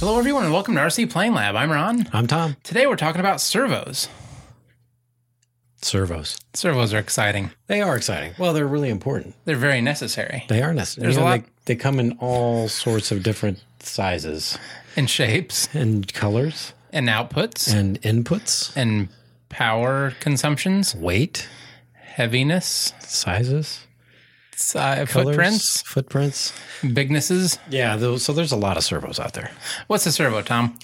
Hello, everyone, and welcome to RC Plane Lab. I'm Ron. I'm Tom. Today we're talking about servos. Servos. Servos are exciting. They are exciting. Well, they're really important. They're very necessary They are necessary. There's a You know, lot- They, they come in all sorts of different sizes and shapes and colors and outputs and inputs, and power consumptions, weight, heaviness, sizes, si- colors, footprints, footprints. bignesses. Yeah. Those, so there's a lot of servos out there. What's a servo, Tom?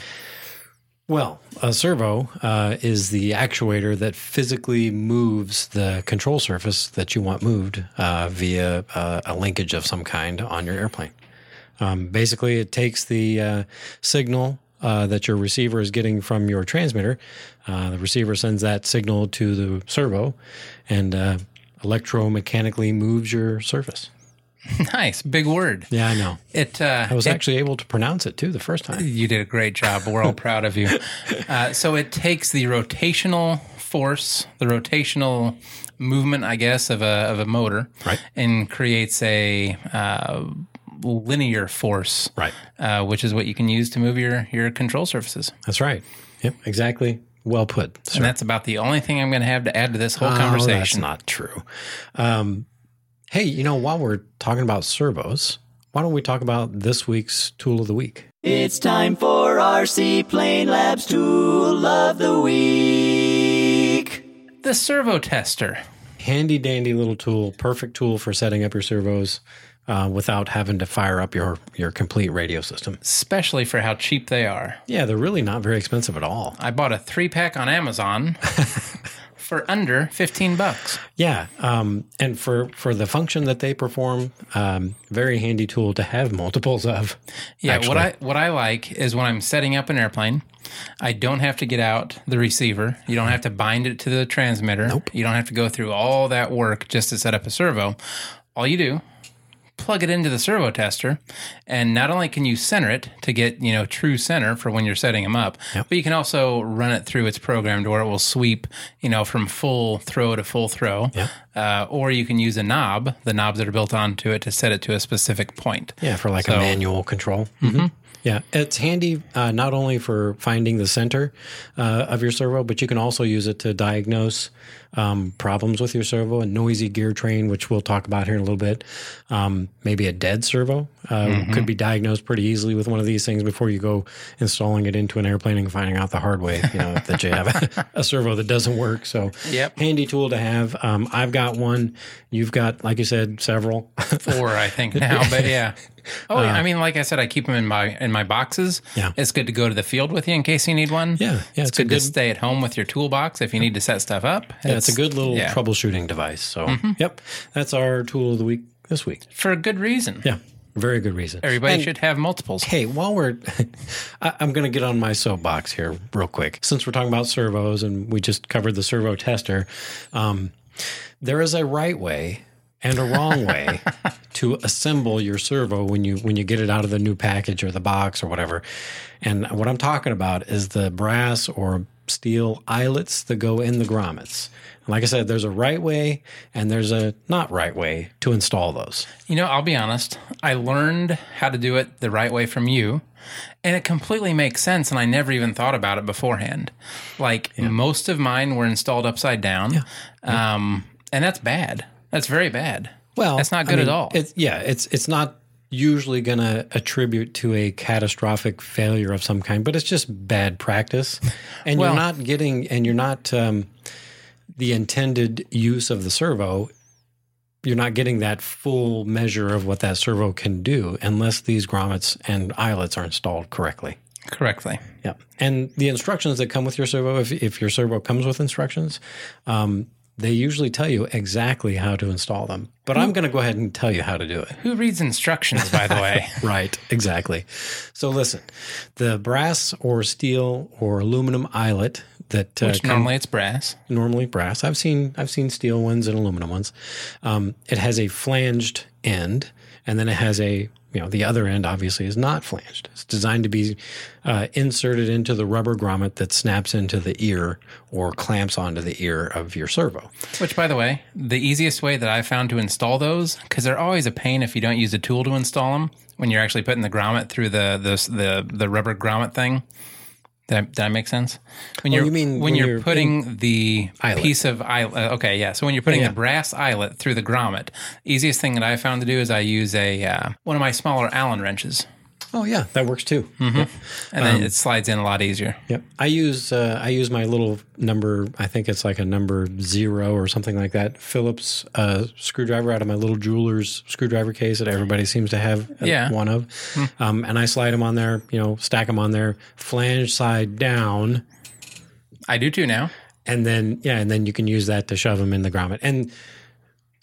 Well, a servo uh, is the actuator that physically moves the control surface that you want moved uh, via uh, a linkage of some kind on your airplane. Um, basically, it takes the uh, signal uh, that your receiver is getting from your transmitter. Uh, the receiver sends that signal to the servo and uh, electromechanically moves your surface. Nice, big word. Yeah, I know. It. Uh, I was it- actually able to pronounce it too the first time. You did a great job. We're all proud of you. Uh, so it takes the rotational force, the rotational movement, I guess, of a of a motor, Right. and creates a uh, linear force, Right. uh, which is what you can use to move your your control surfaces. That's right. Yep, exactly. Well put. sir. And that's about the only thing I'm going to have to add to this whole Oh, that's not true. Um, hey, you know, while we're talking about servos, why don't we talk about this week's tool of the week? It's time for RC Plane Labs Tool of the Week. the servo tester. Handy dandy little tool, perfect tool for setting up your servos uh, without having to fire up your your complete radio system. Especially for how cheap they are. Yeah, they're really not very expensive at all. I bought a three pack on Amazon for under 15 bucks. Yeah, um, and for for the function that they perform, um, very handy tool to have multiples of. Yeah, actually. what I what I like is when I'm setting up an airplane, I don't have to get out the receiver. You don't have to bind it to the transmitter. Nope. You don't have to go through all that work just to set up a servo. All you do, plug it into the servo tester, and not only can you center it to get you know true center for when you're setting them up, but you can also run it through its program to where it will sweep you know from full throw to full throw. Yeah. Uh, or you can use a knob, the knobs that are built onto it, to set it to a specific point. Yeah, for like So- a manual control. hmm Yeah, it's handy uh, not only for finding the center uh, of your servo, but you can also use it to diagnose um, problems with your servo. A noisy gear train, which we'll talk about here in a little bit, um, maybe a dead servo uh, could be diagnosed pretty easily with one of these things before you go installing it into an airplane and finding out the hard way, you know, that you have a, a servo that doesn't work. So, Yep. handy tool to have. Um, I've got one. You've got, like you said, several. four, I think now. But yeah. Oh, I mean, like I said, I keep them in my in my boxes. Yeah. it's good to go to the field with you in case you need one. Yeah, yeah, it's, it's a good, to stay at home with your toolbox if you need to set stuff up. Yeah, it's a good little yeah. troubleshooting device. So, yep, that's our tool of the week this week. for a good reason. Yeah, very good reason. Everybody And, should have multiples. Hey, while we're, I, I'm going to get on my soapbox here real quick. Since we're talking about servos and we just covered the servo tester, um, there is a right way and a wrong way to assemble your servo when you when you get it out of the new package or the box or whatever. And what I'm talking about is the brass or steel eyelets that go in the grommets. And like I said, there's a right way and there's a not right way to install those. You know, I'll be honest. I learned how to do it the right way from you, and it completely makes sense. And I never even thought about it beforehand. Like most of mine were installed upside down, Um, and that's bad. That's very bad. Well, that's not I good mean, at all. It's, yeah, it's it's not usually going to attribute to a catastrophic failure of some kind, but it's just bad practice, and Well- you're not getting and you're not um, the intended use of the servo. You're not getting that full measure of what that servo can do unless these grommets and eyelets are installed correctly. Correctly. Yeah, and the instructions that come with your servo, if if your servo comes with instructions, um, they usually tell you exactly how to install them. But I'm going to go ahead and tell you how to do it. Who reads instructions, by the way? Right, exactly. So listen, the brass or steel or aluminum eyelet that uh, Which normally it's brass. normally brass. I've seen I've seen steel ones and aluminum ones. Um, it has a flanged end, and then it has a you know, the other end obviously is not flanged. It's designed to be uh, inserted into the rubber grommet that snaps into the ear or clamps onto the ear of your servo. Which, by the way, the easiest way that I found to install those, because they're always a pain if you don't use a tool to install them when you're actually putting the grommet through the the the, the rubber grommet thing. Did, I, that make sense? When Oh, you're you mean when, when you're, you're putting the Eyelet. piece of eyelet? uh, Okay, yeah. So when you're putting Yeah. the brass eyelet through the grommet, easiest thing that I found to do is I use a uh, one of my smaller Allen wrenches, Oh yeah, that works too. and Um, then it slides in a lot easier. Yep. I use uh, I use my little number. I think it's like a number zero or something like that. Phillips uh, screwdriver out of my little jeweler's screwdriver case that everybody seems to have uh, Yeah. one of. Um, and I slide them on there. You know, stack them on there, flange side down, I do too now. and then yeah, and then you can use that to shove them in the grommet. And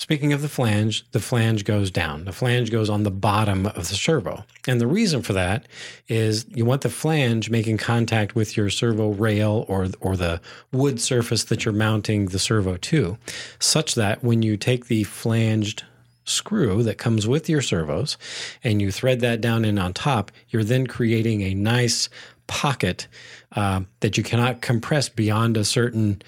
speaking of the flange, the flange goes down. The flange goes on the bottom of the servo, and the reason for that is you want the flange making contact with your servo rail or or the wood surface that you're mounting the servo to, such that when you take the flanged screw that comes with your servos and you thread that down in on top, you're then creating a nice pocket uh, that you cannot compress beyond a certain.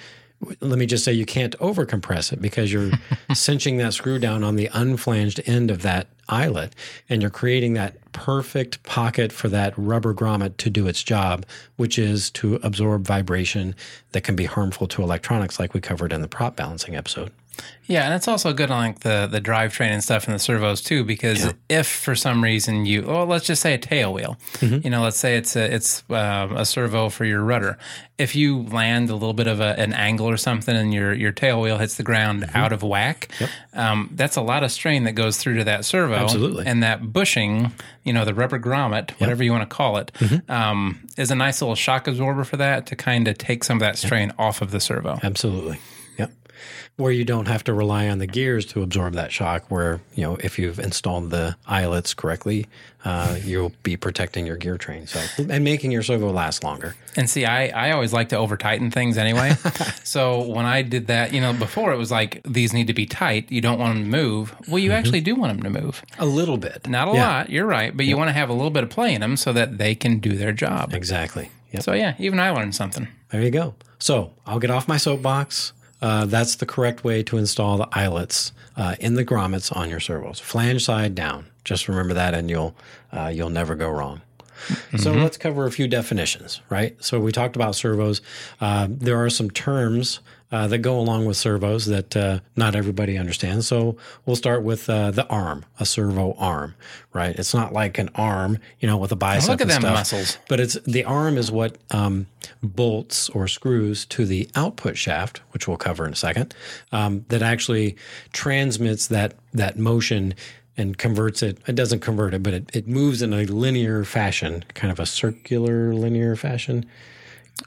Let me just say you can't overcompress it because you're cinching that screw down on the unflanged end of that eyelet and you're creating that perfect pocket for that rubber grommet to do its job, which is to absorb vibration that can be harmful to electronics, like we covered in the prop balancing episode. Yeah, and it's also good on like the the drivetrain and stuff and the servos too, because if for some reason you, well, let's just say a tail wheel, you know, let's say it's a it's uh, a servo for your rudder. If you land a little bit of a, an angle or something, and your your tail wheel hits the ground out of whack, um, that's a lot of strain that goes through to that servo. Absolutely. and that bushing, you know, the rubber grommet, whatever you want to call it, um, is a nice little shock absorber for that to kind of take some of that strain off of the servo. Absolutely. Where you don't have to rely on the gears to absorb that shock, where, you know, if you've installed the eyelets correctly, uh, you'll be protecting your gear train. So, and making your servo last longer. And see, I, I always like to over tighten things anyway. so when I did that, you know, before it was like these need to be tight. You don't want them to move. Well, you actually do want them to move. A little bit. Not a Yeah, lot. You're right, but you want to have a little bit of play in them so that they can do their job. Exactly. Yep. So yeah, even I learned something. There you go. So I'll get off my soapbox. Uh, that's the correct way to install the eyelets uh, in the grommets on your servos. Flange side down. Just remember that, and you'll uh, you'll never go wrong. So let's cover a few definitions, right? So we talked about servos. Uh, there are some terms uh, that go along with servos that uh, not everybody understands. So we'll start with uh, the arm, a servo arm, right? It's not like an arm, you know, with a bicep. Look at and them stuff. muscles. But it's the arm is what um, bolts or screws to the output shaft, which we'll cover in a second, um, that actually transmits that that motion and converts it. It doesn't convert it, but it, it moves in a linear fashion, kind of a circular linear fashion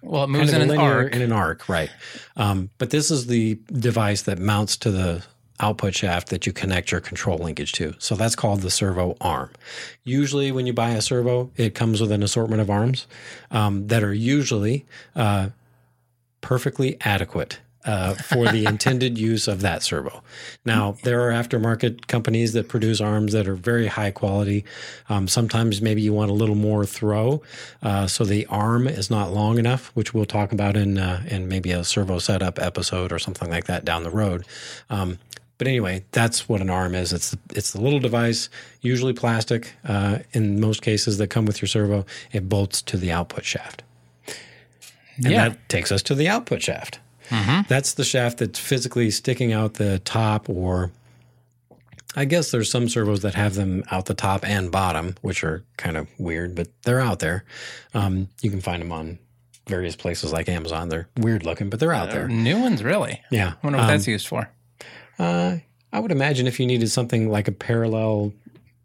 Well, it kind moves of in an arc. in an arc, right? Um, but this is the device that mounts to the output shaft that you connect your control linkage to. So that's called the servo arm. Usually, when you buy a servo, it comes with an assortment of arms um, that are usually uh, perfectly adequate. Uh, for the intended use of that servo. Now, there are aftermarket companies that produce arms that are very high quality. Um, sometimes maybe you want a little more throw, uh, so the arm is not long enough, which we'll talk about in uh, in maybe a servo setup episode or something like that down the road. Um, but anyway, that's what an arm is. It's the, it's the little device, usually plastic. Uh, in most cases, that come with your servo. It bolts to the output shaft. And Yeah. that takes us to the output shaft. That's the shaft that's physically sticking out the top, or I guess there's some servos that have them out the top and bottom, which are kind of weird, but they're out there. Um, you can find them on various places like Amazon. They're weird looking, but they're out there. New ones, really. Yeah. I wonder what Um, that's used for. uh, I would imagine if you needed something like a parallel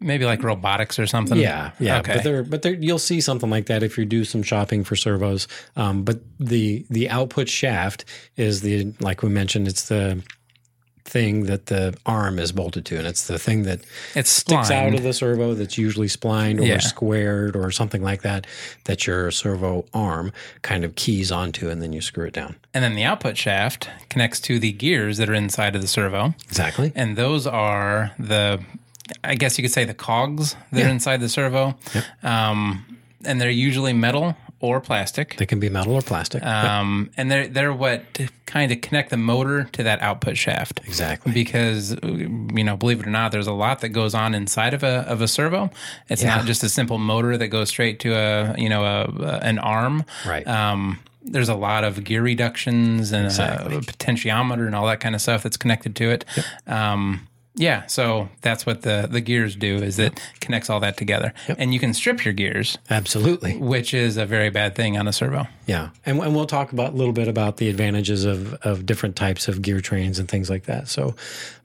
Maybe like robotics or something. Yeah, yeah. Okay. But there, but there, you'll see something like that if you do some shopping for servos. Um, but the the output shaft is the like we mentioned, it's the thing that the arm is bolted to, and it's the thing that It's sticks out of the servo that's usually splined or Yeah. squared or something like that. That your servo arm kind of keys onto, and then you screw it down. And then the output shaft connects to the gears that are inside of the servo. Exactly. And those are the I guess you could say the cogs that are inside the servo. Um, and they're usually metal or plastic. They can be metal or plastic. Um, and they're they're what kind of connect the motor to that output shaft. Exactly. Because you know, believe it or not, there's a lot that goes on inside of a of a servo. It's Yeah. not just a simple motor that goes straight to a you know a, an arm. Right. Um, there's a lot of gear reductions and Exactly. a potentiometer and all that kind of stuff that's connected to it. Um, yeah, so that's what the the gears do is it connects all that together, and you can strip your gears, Absolutely. which is a very bad thing on a servo. Yeah, and, and we'll talk about a little bit about the advantages of, of different types of gear trains and things like that. So,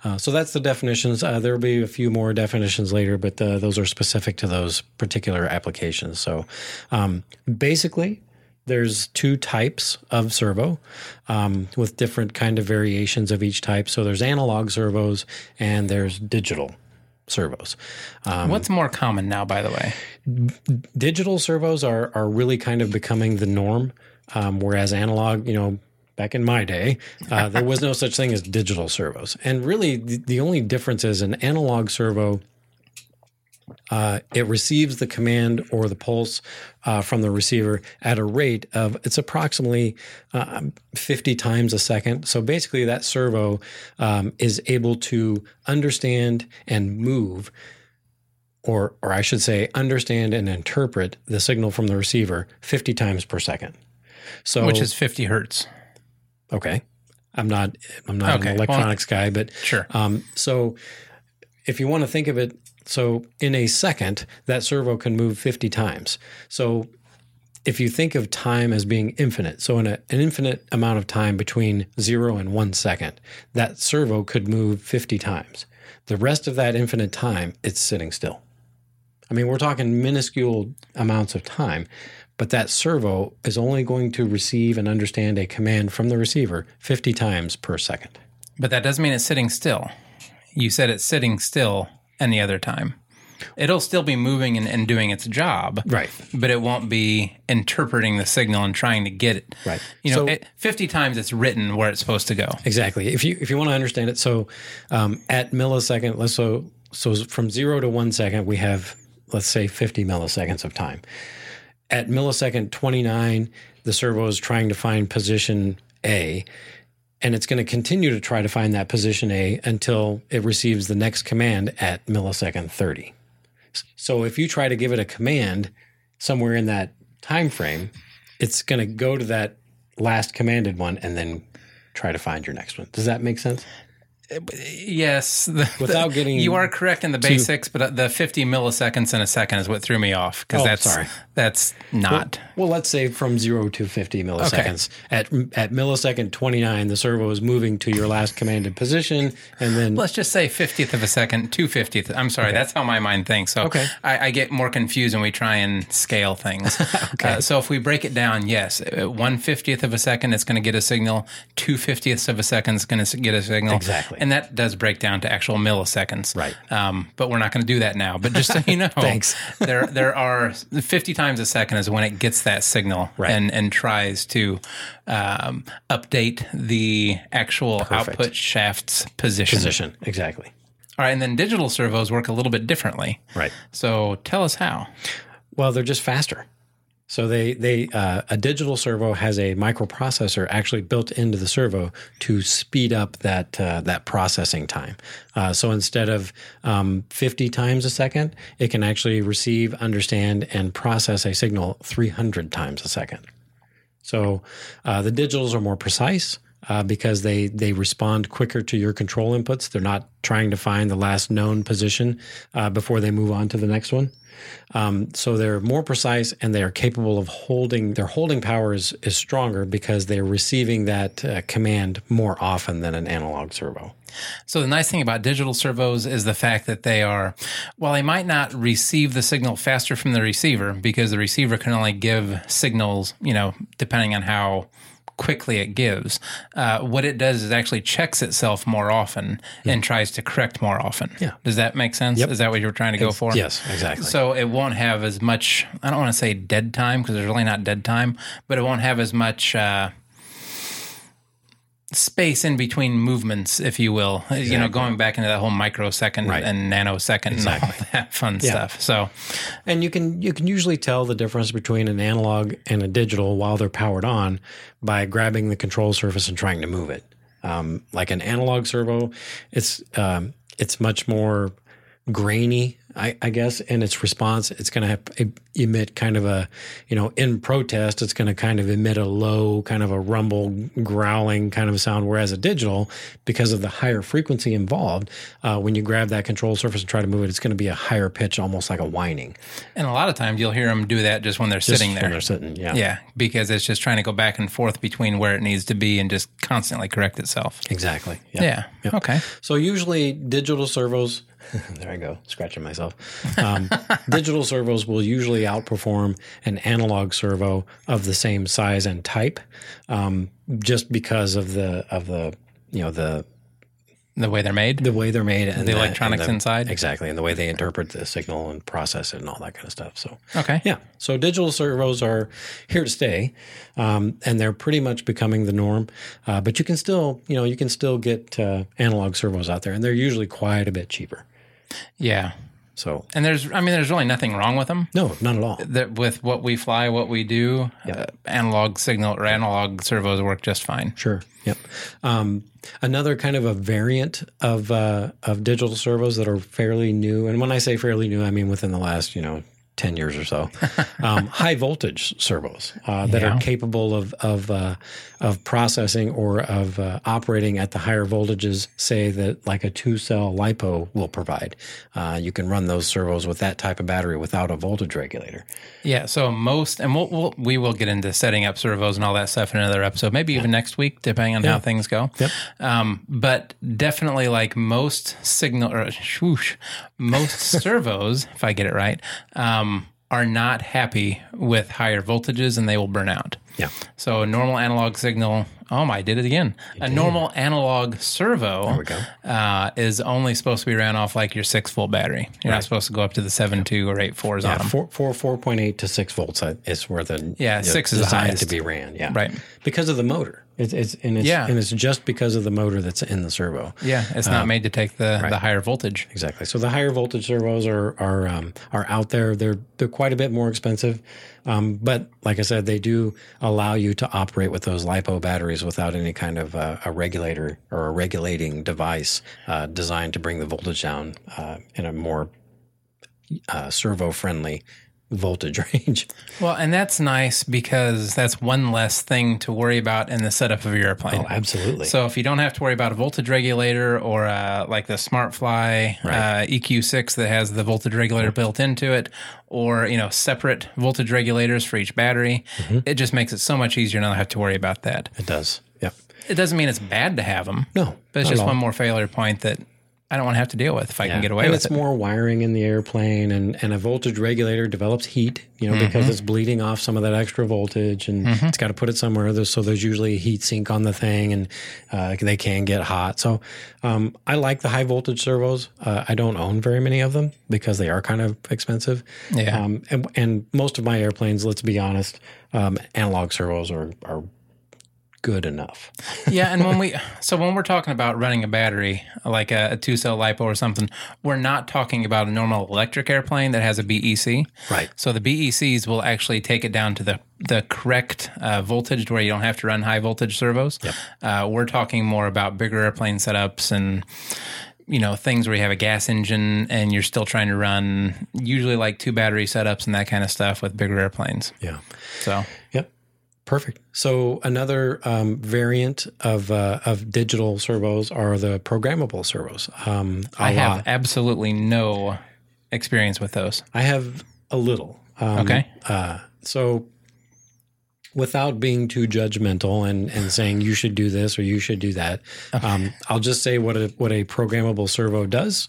uh, so that's the definitions. Uh, there will be a few more definitions later, but uh, those are specific to those particular applications. So, um, basically, there's two types of servo um, with different kind of variations of each type. So there's analog servos and there's digital servos. Um, What's more common now, by the way? digital servos are are really kind of becoming the norm, um, whereas analog, you know, back in my day, uh, there was no such thing as digital servos. And really, the, the only difference is an analog servo. Uh, it receives the command or the pulse uh, from the receiver at a rate of it's approximately uh, 50 times a second. So basically, that servo um, is able to understand and move or or I should say understand and interpret the signal from the receiver 50 times per second. So Which is 50 hertz. okay. I'm not I'm not Okay, an well- electronics guy, but Sure. um, so if you want to think of it, so in a second, that servo can move 50 times. So if you think of time as being infinite, so in a, an infinite amount of time between zero and one second, that servo could move 50 times. The rest of that infinite time, it's sitting still. I mean, we're talking minuscule amounts of time, but that servo is only going to receive and understand a command from the receiver 50 times per second. But that doesn't mean it's sitting still. You said it's sitting still any other time. It'll still be moving and, and doing its job. Right. But it won't be interpreting the signal and trying to get it. Right. You know, So- it, 50 times it's written where it's supposed to go. Exactly. If you if you want to understand it, so um, at millisecond, let's so so from zero to one second, we have let's say fifty milliseconds of time. At millisecond twenty nine, the servo is trying to find position A, and it's going to continue to try to find that position A until it receives the next command at millisecond thirty. So if you try to give it a command somewhere in that time frame, it's going to go to that last commanded one and then try to find your next one. Does that make sense? Yes. the- Without getting You are correct in the basics, but the 50 milliseconds in a second is what threw me off because Oh, that's, sorry. that's not. Well, let's say from zero to 50 milliseconds. At, at millisecond 29, the servo is moving to your last commanded position. And then, Let's just say 50th of a second, 250th. I'm sorry, that's how my mind thinks. So Okay. I, I get more confused when we try and scale things. okay. so if we break it down, yes, uh, 150th of a second, it's going to get a signal. 250ths of a second is going to get a signal. Exactly. And that does break down to actual milliseconds. Right. Um, but we're not going to do that now. But just so you know, Thanks. there there are 50 times a second is when it gets that signal Right. and, and tries to um, update the actual output shaft's position. position. Exactly. All right, and then digital servos work a little bit differently. Right. So tell us how. Well, they're just faster. So they they uh, a digital servo has a microprocessor actually built into the servo to speed up that uh, that processing time. Uh, so instead of um, 50 times a second, it can actually receive, understand, and process a signal 300 times a second. So uh, the digitals are more precise uh, because they they respond quicker to your control inputs. They're not trying to find the last known position uh, before they move on to the next one. Um, so they're more precise and they are capable of holding. Their holding power is is stronger because they're receiving that uh, command more often than an analog servo. So the nice thing about digital servos is the fact that they are, while they might not receive the signal faster from the receiver because the receiver can only give signals, you know, depending on how quickly it gives. Uh, what it does is actually checks itself more often and tries to correct more often. Yeah. Does that make sense? Yep. Is that what you're trying to go for? Yes, exactly. So it won't have as much, I don't want to say dead time because there's really not dead time, but it won't have as much, uh, space in between movements, if you will. You know, going back into that whole microsecond Right. and nanosecond and all that fun stuff. So, And you can you can usually tell the difference between an analog and a digital while they're powered on by grabbing the control surface and trying to move it. Um, like an analog servo, it's um, it's much more grainy, I, I guess, in its response. It's going to have emit kind of a, you know, in protest, it's going to kind of emit a low, kind of a rumble, growling kind of sound. Whereas a digital, because of the higher frequency involved, uh, when you grab that control surface and try to move it, it's going to be a higher pitch, almost like a whining. and a lot of times you'll hear them do that just when they're Just sitting when there. they're sitting, yeah. Yeah, because it's just trying to go back and forth between where it needs to be and just constantly correct itself. Exactly. Yeah. Yeah. Okay. So usually digital servos, there I go, scratching myself. Um, digital servos will usually outperform an analog servo of the same size and type, um, just because of the of the you know the The way they're made. the way they're made and The electronics and the- inside? exactly, and the way they interpret the signal and process it and all that kind of stuff. So okay. yeah. So digital servos are here to stay, um, and they're pretty much becoming the norm. Uh, but you can still, you know, you can still get uh, analog servos out there, and they're usually quite a bit cheaper. Yeah. So And there's, I mean, there's really nothing wrong with them. no, not at all. That with what we fly, what we do, uh, analog signal or analog servos work just fine. Sure. Yep. Um, another kind of a variant of uh, of digital servos that are fairly new, and when I say fairly new, I mean within the last you know. 10 years or so, um, high voltage servos uh, that Yeah. are capable of of uh, of processing or of uh, operating at the higher voltages, say that like a two cell lipo will provide. Uh, you can run those servos with that type of battery without a voltage regulator. Yeah. So most, and we'll, we'll we will get into setting up servos and all that stuff in another episode, maybe even next week, depending on how things go. Yep. Um, but definitely, like most signal or whoosh, most servos, if I get it right, um, are not happy with higher voltages and they will burn out. Yeah. So a normal analog signal. Oh my, I did it again. A normal analog servo we go. Uh, is only supposed to be ran off like your six volt battery. You're not supposed to go up to the seven two or eight fours on them. Four, four, 4.8 to 6 volts is where the Yeah, six is designed to be ran. Yeah, Right. Because of the motor. It's, it's and it's Yeah. and it's just because of the motor that's in the servo. Yeah, it's not made to take the, the higher voltage. Exactly. So the higher voltage servos are are um, are out there. They're they're quite a bit more expensive, um, but like I said, they do allow you to operate with those lipo batteries without any kind of uh, a regulator or a regulating device uh, designed to bring the voltage down uh, in a more uh, servo friendly voltage range. Well, and that's nice because that's one less thing to worry about in the setup of your airplane. Oh, absolutely. So if you don't have to worry about a voltage regulator or uh, like the SmartFly uh, EQ6 that has the voltage regulator built into it, or you know separate voltage regulators for each battery, Mm-hmm. it just makes it so much easier not to have to worry about that. it does. Yep. It doesn't mean it's bad to have them, No, but it's just one more failure point that I don't want to have to deal with if I can get away and with it's more wiring in the airplane and, and a voltage regulator develops heat you know Mm-hmm. because it's bleeding off some of that extra voltage and it's got to put it somewhere. There's, so there's usually a heat sink on the thing and uh, they can get hot. So um, i like the high voltage servos. Uh, i don't own very many of them because they are kind of expensive. Yeah. um, and, and most of my airplanes let's be honest um, analog servos are, are good enough yeah, and when we so when we're talking about running a battery like a, a two cell lipo or something, we're not talking about a normal electric airplane that has a BEC. Right. So the BECs will actually take it down to the the correct uh, voltage to where you don't have to run high voltage servos. Uh, we're talking more about bigger airplane setups and you know things where you have a gas engine and you're still trying to run usually like two battery setups and that kind of stuff with bigger airplanes. yeah So Yep. Perfect. So another um, variant of uh, of digital servos are the programmable servos. Um, I have absolutely no experience with those. I have a little. Um, Okay. Uh, so without being too judgmental and, and saying you should do this or you should do that, um, I'll just say what a what a programmable servo does,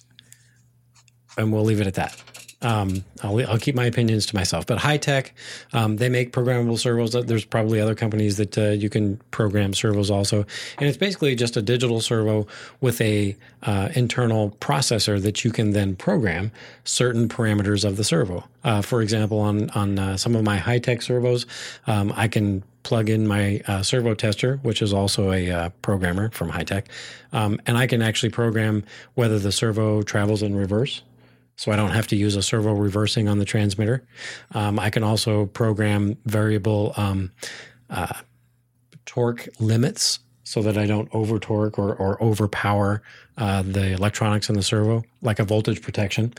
and we'll leave it at that. Um, I'll, I'll keep my opinions to myself. But Hitec, um, they make programmable servos. There's probably other companies that uh, you can program servos also, and it's basically just a digital servo with a uh, internal processor that you can then program certain parameters of the servo. Uh, for example, on on uh, some of my Hitec servos, um, I can plug in my uh, servo tester, which is also a uh, programmer from Hitec, um, and I can actually program whether the servo travels in reverse. So I don't have to use a servo reversing on the transmitter. Um, I can also program variable um, uh, torque limits so that I don't over torque or, or overpower uh, the electronics in the servo, like a voltage protection.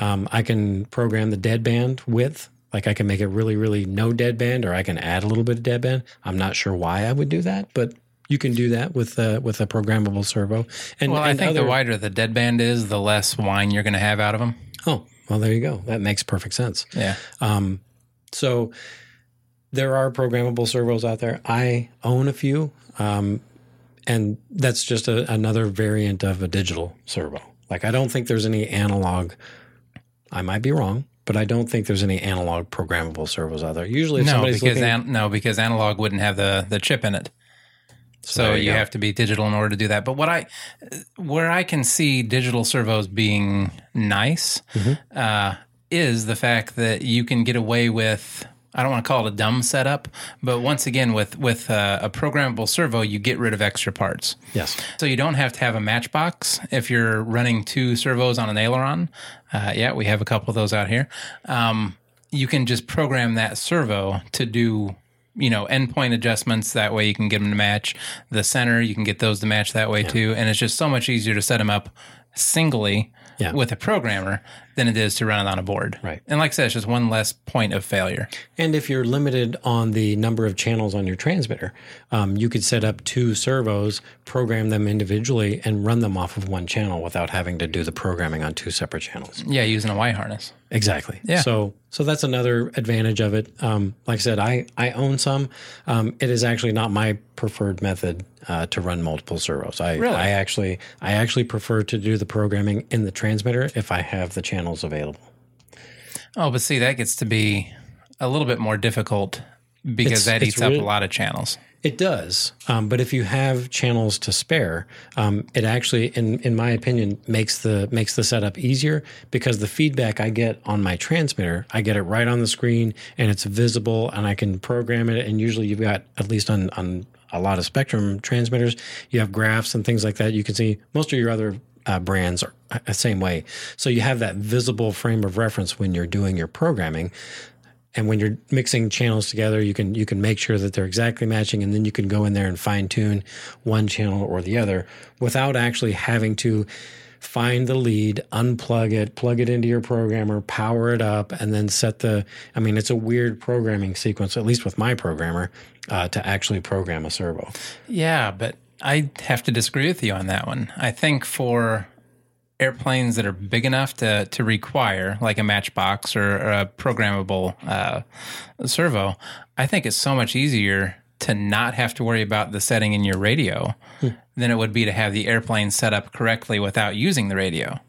Um, I can program the deadband width. Like I can make it really, really no deadband, or I can add a little bit of deadband. I'm not sure why I would do that, but you can do that with uh, with a programmable servo. And, Well, I and think other, the wider the deadband is, the less whine you're going to have out of them. oh well, there you go. That makes perfect sense. Yeah. Um, so there are programmable servos out there. I own a few, um, and that's just a, another variant of a digital servo. Like I don't think there's any analog. I might be wrong, but I don't think there's any analog programmable servos out there. Usually, No, somebody's because an, no, because analog wouldn't have the the chip in it. So, there you have to be digital in order to do that. But what I, where I can see digital servos being nice, Mm-hmm. uh, is the fact that you can get away with. I don't want to call it a dumb setup, but once again, with with uh, a programmable servo, you get rid of extra parts. yes, So you don't have to have a matchbox if you're running two servos on an aileron. Uh, yeah, we have a couple of those out here. Um, you can just program that servo to do, you know, endpoint adjustments. That way you can get them to match the center. You can get those to match that way too. And it's just so much easier to set them up singly Yeah. with a programmer than it is to run it on a board. Right. And like I said, it's just one less point of failure. And if you're limited on the number of channels on your transmitter, um, you could set up two servos, program them individually, and run them off of one channel without having to do the programming on two separate channels. Yeah, using a Y harness. Exactly. Yeah. So so that's another advantage of it. Um, like I said, I I own some. Um, it is actually not my preferred method uh, to run multiple servos. I Really? I actually I actually prefer to do the programming in the transmitter if I have the channels available. Oh, but see, that gets to be a little bit more difficult because It's- that eats up really- a lot of channels. It does, um, but if you have channels to spare, um, it actually, in in my opinion, makes the makes the setup easier because the feedback I get on my transmitter, I get it right on the screen and it's visible, and I can program it. And usually, you've got at least on on a lot of Spektrum transmitters, you have graphs and things like that. You can see most of your other uh, brands are the same way, so you have that visible frame of reference when you're doing your programming. And when you're mixing channels together you can you can make sure that they're exactly matching and then you can go in there and fine tune one channel or the other without actually having to find the lead unplug it plug it into your programmer power it up and then set the i mean it's a weird programming sequence at least with my programmer uh, to actually program a servo. Yeah, but I have to disagree with you on that one. I think for airplanes that are big enough to, to require like a matchbox or, or a programmable uh, servo, I think it's so much easier to not have to worry about the setting in your radio than it would be to have the airplane set up correctly without using the radio.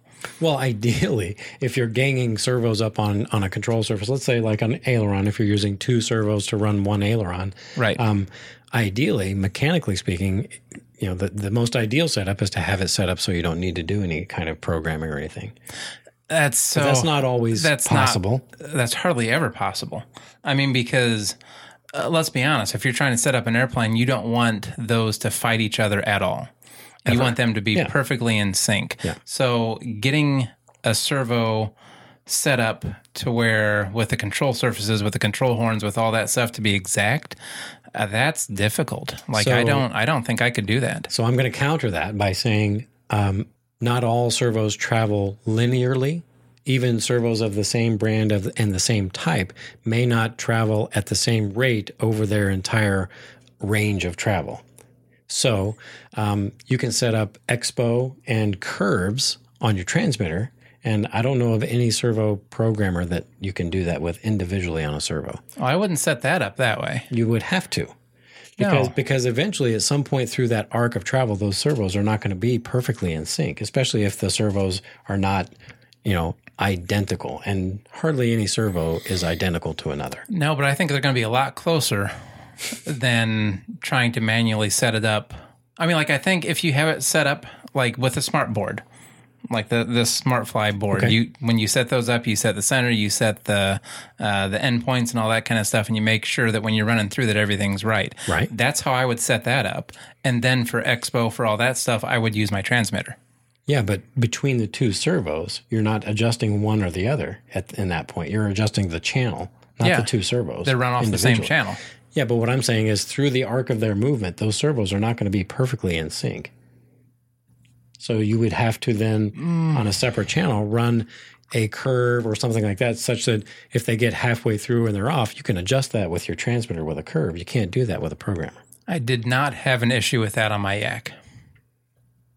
Well, ideally, if you're ganging servos up on on a control surface, let's say like an aileron, if you're using two servos to run one aileron, Right. Um, ideally, mechanically speaking, you know, the, the most ideal setup is to have it set up so you don't need to do any kind of programming or anything. That's so That's not always that's possible. Not, that's hardly ever possible. I mean, because uh, let's be honest, if you're trying to set up an airplane, you don't want those to fight each other at all. You want them to be Yeah. perfectly in sync. Yeah. So getting a servo set up to where with the control surfaces, with the control horns, with all that stuff to be exact, uh, that's difficult. Like I don't, I don't think I could do that. So I'm going to counter that by saying um, not all servos travel linearly. Even servos of the same brand of and the same type may not travel at the same rate over their entire range of travel. So um, you can set up expo and curves on your transmitter, and I don't know of any servo programmer that you can do that with individually on a servo. Oh, I wouldn't set that up that way. You would have to. Because, No. because eventually, at some point through that arc of travel, those servos are not going to be perfectly in sync, especially if the servos are not, you know, identical. And hardly any servo is identical to another. No, but I think they're going to be a lot closer than trying to manually set it up. I mean, like I think if you have it set up like with a smart board, like the the smart fly board. Okay. You when you set those up, you set the center, you set the uh, the endpoints and all that kind of stuff, and you make sure that when you're running through that everything's right. Right. That's how I would set that up. And then for Expo for all that stuff, I would use my transmitter. Yeah, but between the two servos, you're not adjusting one or the other at in that point. You're adjusting the channel, not Yeah. the two servos. They run off the same channel. Yeah, but what I'm saying is through the arc of their movement, those servos are not going to be perfectly in sync. So you would have to then, Mm. on a separate channel, run a curve or something like that, such that if they get halfway through and they're off, you can adjust that with your transmitter with a curve. You can't do that with a programmer. I did not have an issue with that on my yak.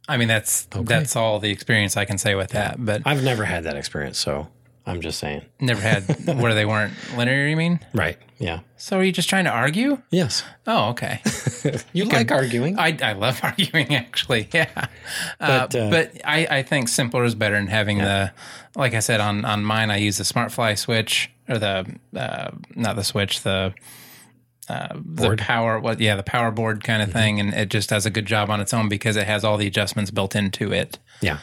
I mean, that's that's all the experience I can say with that. But I've never had that experience, so I'm just saying. never had where they weren't linear. You mean? Right. Yeah. So are you just trying to argue? Yes. Oh, okay. You like arguing. I, I love arguing actually. Yeah. Uh, But, uh, but I, I think simpler is better than having the, like I said, on, on mine, I use the SmartFly switch or the, uh, not the switch, the, uh, the power, what, yeah, the power board kind of Mm-hmm. thing. And it just does a good job on its own because it has all the adjustments built into it. Yeah.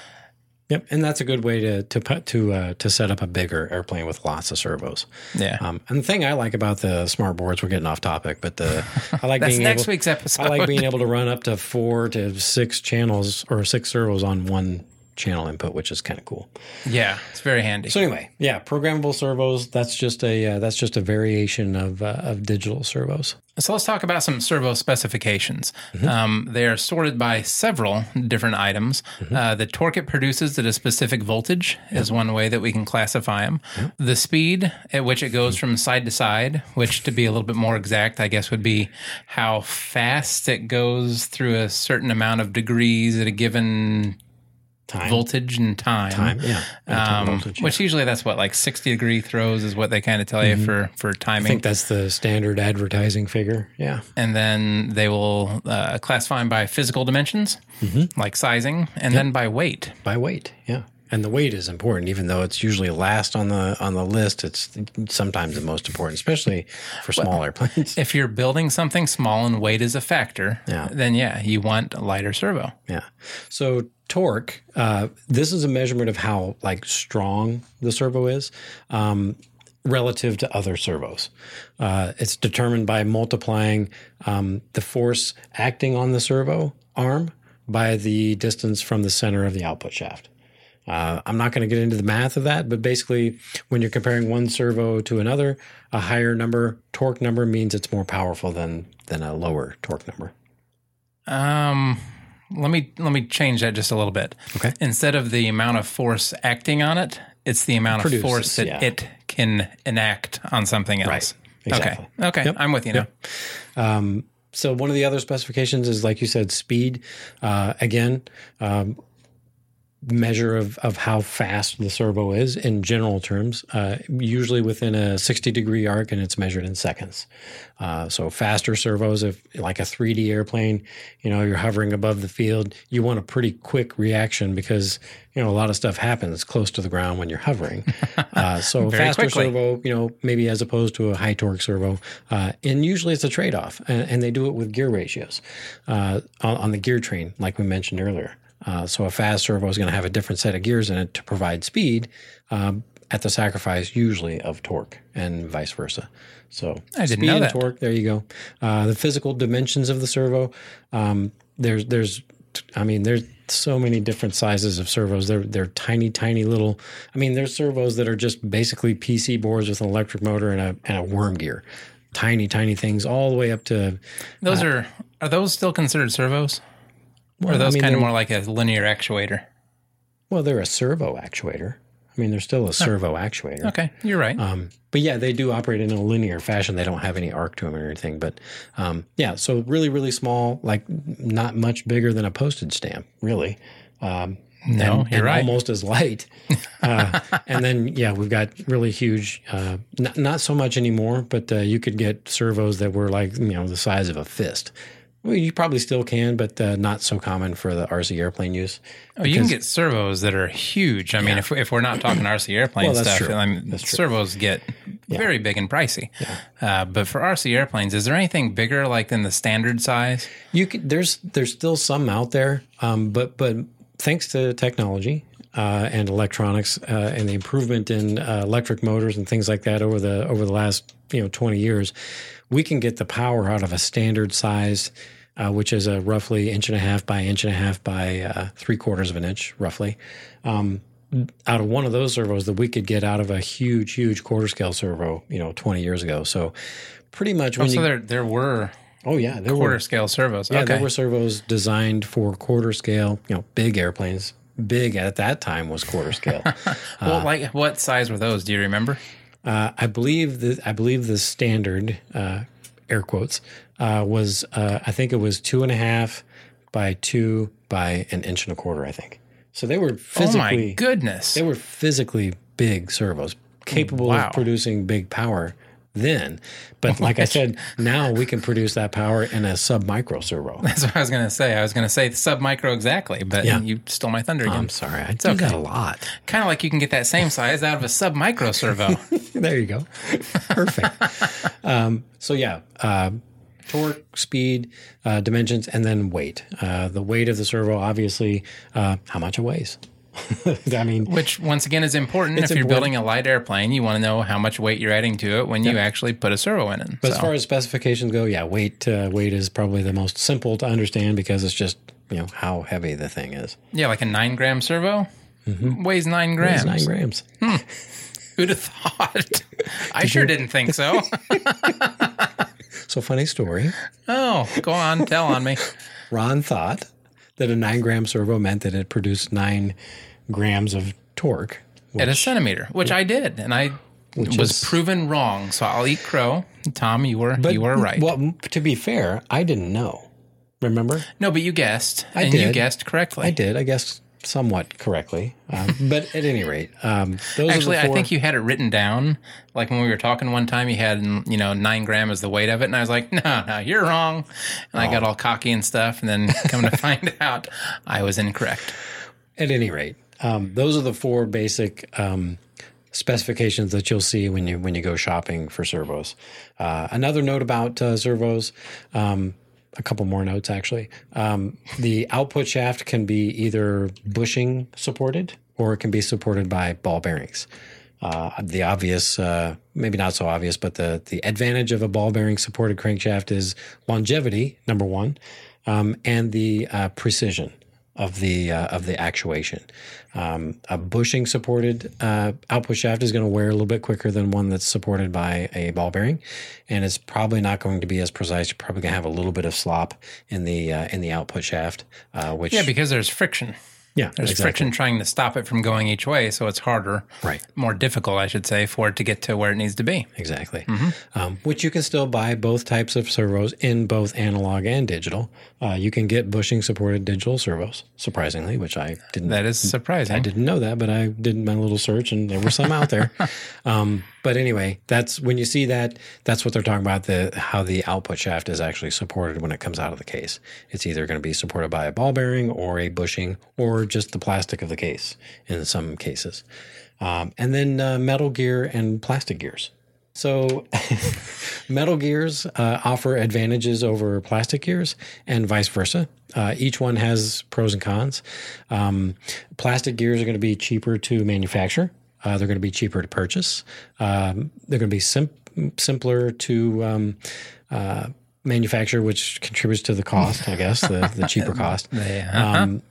Yep, and that's a good way to to put to uh, to set up a bigger airplane with lots of servos. Yeah. Um, and the thing I like about the smart boards, we're getting off topic, but the I like That's being next able, week's episode. I like being able to run up to four to six channels or six servos on one channel input, which is kind of cool. yeah. It's very handy. So anyway, yeah, programmable servos. That's just a uh, that's just a variation of uh, of digital servos. So let's talk about some servo specifications. Um, they are sorted by several different items. Uh, the torque it produces at a specific voltage is one way that we can classify them. The speed at which it goes from side to side, which to be a little bit more exact, I guess would be how fast it goes through a certain amount of degrees at a given Time, voltage and time. time, yeah, Um, voltage, yeah. Which usually that's what like sixty degree throws is what they kind of tell you for for timing. I think that's the standard advertising figure. Yeah, and then they will uh, classify them by physical dimensions, Mm-hmm. like sizing, and then by weight. by weight. Yeah, and the weight is important, even though it's usually last on the on the list. It's sometimes the most important, especially for small airplanes. If you're building something small and weight is a factor, Yeah. then yeah, you want a lighter servo. Yeah. So torque, uh, this is a measurement of how like strong the servo is um, relative to other servos. Uh, it's determined by multiplying um, the force acting on the servo arm by the distance from the center of the output shaft. Uh, I'm not going to get into the math of that, but basically, when you're comparing one servo to another, a higher number torque number means it's more powerful than than a lower torque number. Um, let me let me change that just a little bit. Okay. Instead of the amount of force acting on it, it's the amount Produces, of force that yeah. it can enact on something else. Right. exactly. Okay. Okay. Yep. I'm with you now. Um, so one of the other specifications is, like you said, speed. Uh, again, um, measure of, of how fast the servo is in general terms, uh, usually within a 60 degree arc and it's measured in seconds. Uh, so faster servos, if like a 3D airplane, you know, you're hovering above the field, you want a pretty quick reaction because, you know, a lot of stuff happens close to the ground when you're hovering. Uh, so faster quickly. servo, you know, maybe as opposed to a high torque servo. Uh, and usually it's a trade off and, and they do it with gear ratios uh, on, on the gear train, like we mentioned earlier. Uh, so a fast servo is going to have a different set of gears in it to provide speed um, at the sacrifice usually of torque and vice versa. So I didn't speed know and that. torque, there you go. Uh, the physical dimensions of the servo, um, there's there's I mean there's so many different sizes of servos. They're they're tiny tiny little. I mean there's servos that are just basically PC boards with an electric motor and a and a worm gear. Tiny tiny things all the way up to Those are are those still considered servos? Or are I those mean, kind of more like a linear actuator? Well, they're a servo actuator. I mean, they're still a servo actuator. Okay, you're right. Um, but yeah, they do operate in a linear fashion. They don't have any arc to them or anything. But um, yeah, so really, really small, like not much bigger than a postage stamp, really. Um, No, and, you're and right. almost as light. Uh, and then yeah, we've got really huge. Uh, not not so much anymore, but uh, you could get servos that were like you know the size of a fist. Well, you probably still can, but uh, not so common for the RC airplane use. Oh, you can get servos that are huge. I mean, if, if we're not talking RC airplane Well, stuff, true. I mean, servos get very big and pricey. Uh, but for RC airplanes, is there anything bigger like than the standard size? You could, there's there's still some out there, um, but but thanks to technology, uh, and electronics uh, and the improvement in uh, electric motors and things like that over the over the last you know 20 years, we can get the power out of a standard size, uh, which is a roughly inch and a half by inch and a half by uh, three quarters of an inch, roughly. Um, out of one of those servos that we could get out of a huge, huge quarter scale servo, you know, 20 years ago. So pretty much when Oh, so you, there there were oh yeah, there quarter were scale servos. yeah, okay. there were servos designed for quarter scale, you know, big airplanes. Big at that time was quarter scale. well, like what size were those? Do you remember? uh, I believe the I believe the standard uh, air quotes uh, was uh, I think it was two and a half by two by an inch and a quarter. I think so. They were physically Oh my goodness! they were physically big servos, capable Wow. of producing big power then. But like I said, now we can produce that power in a sub micro servo. That's what I was going to say. I was going to say sub micro exactly, but Yeah. you stole my thunder again. I'm sorry, I do that a lot. kind of like you can get that same size out of a sub micro servo. there you go. Perfect. um, so yeah, uh, torque, speed, uh, dimensions, and then weight. Uh, the weight of the servo, obviously, uh, how much it weighs. I mean, Which, once again, is important. If you're important. building a light airplane, you want to know how much weight you're adding to it when you actually put a servo in it. but So, as far as specifications go, yeah, weight uh, weight is probably the most simple to understand because it's just you know how heavy the thing is. yeah, like a nine gram servo weighs nine grams. It's nine grams. Who'd have thought? I sure didn't think so. So funny story. oh, go on, tell on me. Ron thought that a nine gram servo meant that it produced nine grams of torque. At a centimeter, which I did, and I was is- proven wrong. So I'll eat crow. Tom, you were you were right. Well, to be fair, I didn't know. Remember? no, but you guessed, I and you guessed correctly. I did, I guess, somewhat correctly. Um, but at any rate, um, those Actually, are I think you had it written down. Like when we were talking one time, you had you know nine gram as the weight of it, and I was like, no, no, you're wrong. And I Oh. got all cocky and stuff, and then come to find out, I was incorrect. at any rate, um, those are the four basic um, specifications that you'll see when you when you go shopping for servos. Uh, another note about uh, servos. A couple more notes actually. Um, the output shaft can be either bushing supported or it can be supported by ball bearings. Uh, the obvious, uh, maybe not so obvious, but the the advantage of a ball bearing supported crankshaft is longevity, number one, um, and the uh, precision of the uh, of the actuation. Um, a bushing supported uh, output shaft is going to wear a little bit quicker than one that's supported by a ball bearing, and it's probably not going to be as precise. You're probably going to have a little bit of slop in the uh, in the output shaft, uh, which Yeah, because there's friction. Yeah, There's exactly. friction trying to stop it from going each way, so it's harder, Right. More difficult, I should say, for it to get to where it needs to be. Exactly. Mm-hmm. Um, which you can still buy both types of servos in both analog and digital. Uh, you can get bushing supported digital servos, surprisingly, which I didn't. That is surprising. I didn't know that, but I did my little search and there were some out there. Um, but anyway, that's when you see that, that's what they're talking about the how the output shaft is actually supported when it comes out of the case. It's either going to be supported by a ball bearing or a bushing or just the plastic of the case in some cases. Um, and then uh, metal gear and plastic gears. So, metal gears uh, offer advantages over plastic gears, and vice versa. Uh, each one has pros and cons. Um, plastic gears are going to be cheaper to manufacture. Uh, they're going to be cheaper to purchase. Um, they're going to be sim- simpler to um, uh, manufacture, which contributes to the cost, I guess, the, the cheaper cost. Yeah. Um,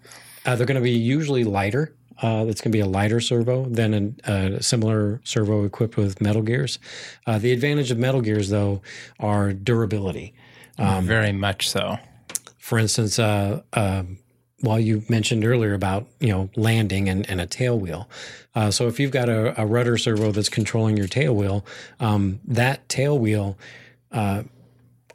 uh, they're going to be usually lighter. Uh, it's going to be a lighter servo than a, a similar servo equipped with metal gears. Uh, the advantage of metal gears, though, are durability. um, Very much so. For instance, uh, uh, while you mentioned earlier about you know landing and, and a tail wheel, uh, so if you've got a, a rudder servo that's controlling your tail wheel, um, that tail wheel uh,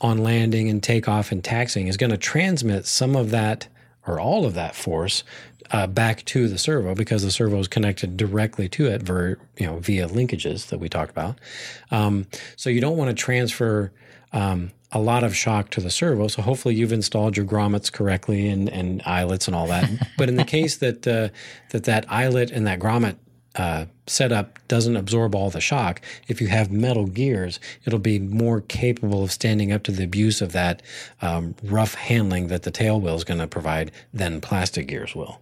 on landing and takeoff and taxing is going to transmit some of that or all of that force uh, back to the servo because the servo is connected directly to it ver, you know, via linkages that we talked about. Um, so you don't want to transfer um, a lot of shock to the servo. So hopefully you've installed your grommets correctly and, and eyelets and all that. but in the case that uh, that that eyelet and that grommet uh, setup doesn't absorb all the shock, if you have metal gears, it'll be more capable of standing up to the abuse of that um, rough handling that the tail wheel is going to provide than plastic gears will.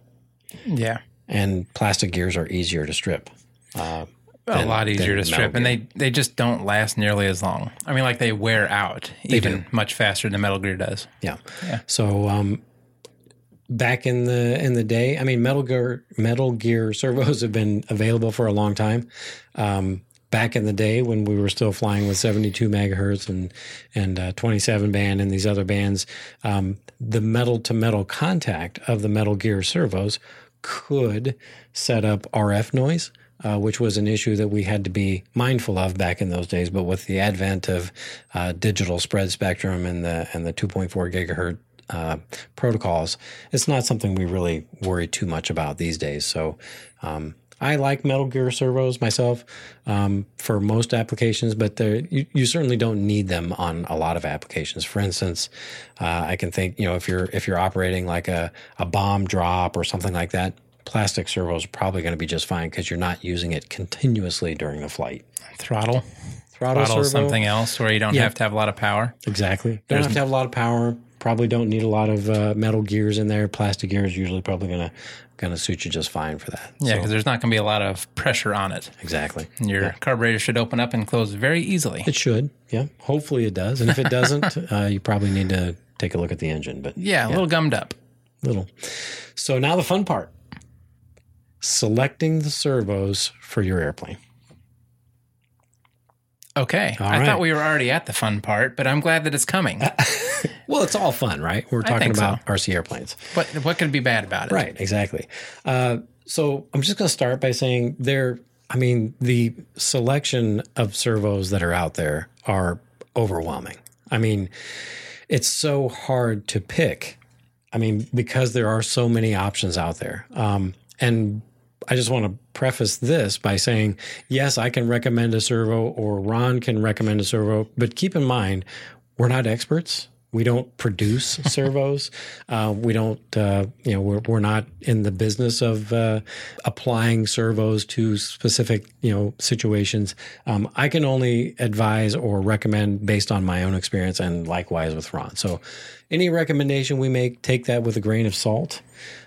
Yeah. and plastic gears are easier to strip. a than- lot easier to strip, and they they just don't last nearly as long. I mean, like they wear out even much faster than Metal Gear does. Yeah. Yeah. So um, back in the in the day, I mean, Metal Gear Metal Gear servos have been available for a long time. Um, back in the day when we were still flying with 72 megahertz and and uh, 27 band and these other bands, um, the metal to metal contact of the Metal Gear servos could set up RF noise. Uh, which was an issue that we had to be mindful of back in those days. But with the advent of uh, digital spread spectrum and the and the 2.4 gigahertz uh, protocols, it's not something we really worry too much about these days. So um, I like Metal Gear servos myself um, for most applications, but you, you certainly don't need them on a lot of applications. For instance, uh, I can think you know if you're if you're operating like a, a bomb drop or something like that. Plastic servo is probably going to be just fine because you're not using it continuously during the flight. Throttle, Throttle, throttle something else where you don't Yeah. have to have a lot of power. Exactly. Don't have to have a lot of power. Probably don't need a lot of uh, metal gears in there. Plastic gear is usually probably gonna gonna suit you just fine for that. Yeah, So- because there's not going to be a lot of pressure on it. exactly. Your carburetor should open up and close very easily. It should. Yeah. Hopefully it does. And if it doesn't, uh, you probably need to take a look at the engine. But Yeah, a little gummed up. little. So now the fun part: selecting the servos for your airplane. Okay, All I right. thought we were already at the fun part, but I'm glad that it's coming. Well, it's all fun, right? We're talking think so. about RC airplanes. what what could be bad about it? Right, exactly. Uh, so I'm just going to start by saying there. I mean, the selection of servos that are out there are overwhelming. I mean, it's so hard to pick. I mean, because there are so many options out there. Um, and I just want to preface this by saying, yes, I can recommend a servo, or Ron can recommend a servo, but keep in mind, we're not experts. We don't produce servos. Uh, we don't, uh, you know, we're, we're not in the business of uh, applying servos to specific, you know, situations. Um, I can only advise or recommend based on my own experience, and likewise with Ron. So, any recommendation we make, take that with a grain of salt.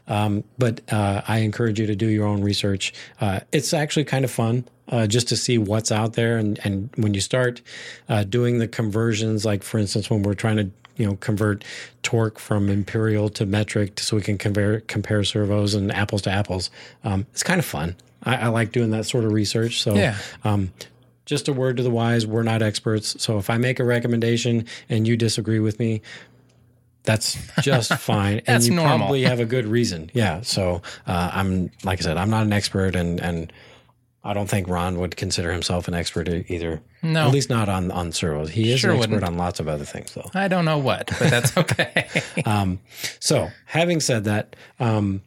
Um, but uh, I encourage you to do your own research. Uh, it's actually kind of fun uh, just to see what's out there. And, and when you start uh, doing the conversions, like for instance, when we're trying to you know convert torque from imperial to metric, so we can compare compare servos and apples to apples, um, it's kind of fun. I, I like doing that sort of research. So Yeah. um, just a word to the wise: we're not experts. So if I make a recommendation and you disagree with me, that's just fine. and That's you normal. probably have a good reason. Yeah. So uh, I'm, like I said, I'm not an expert, and and I don't think Ron would consider himself an expert either. No. At least not on on servos. He is Sure an expert wouldn't. on lots of other things, though. I don't know what, but that's okay. Um, so, having said that, um,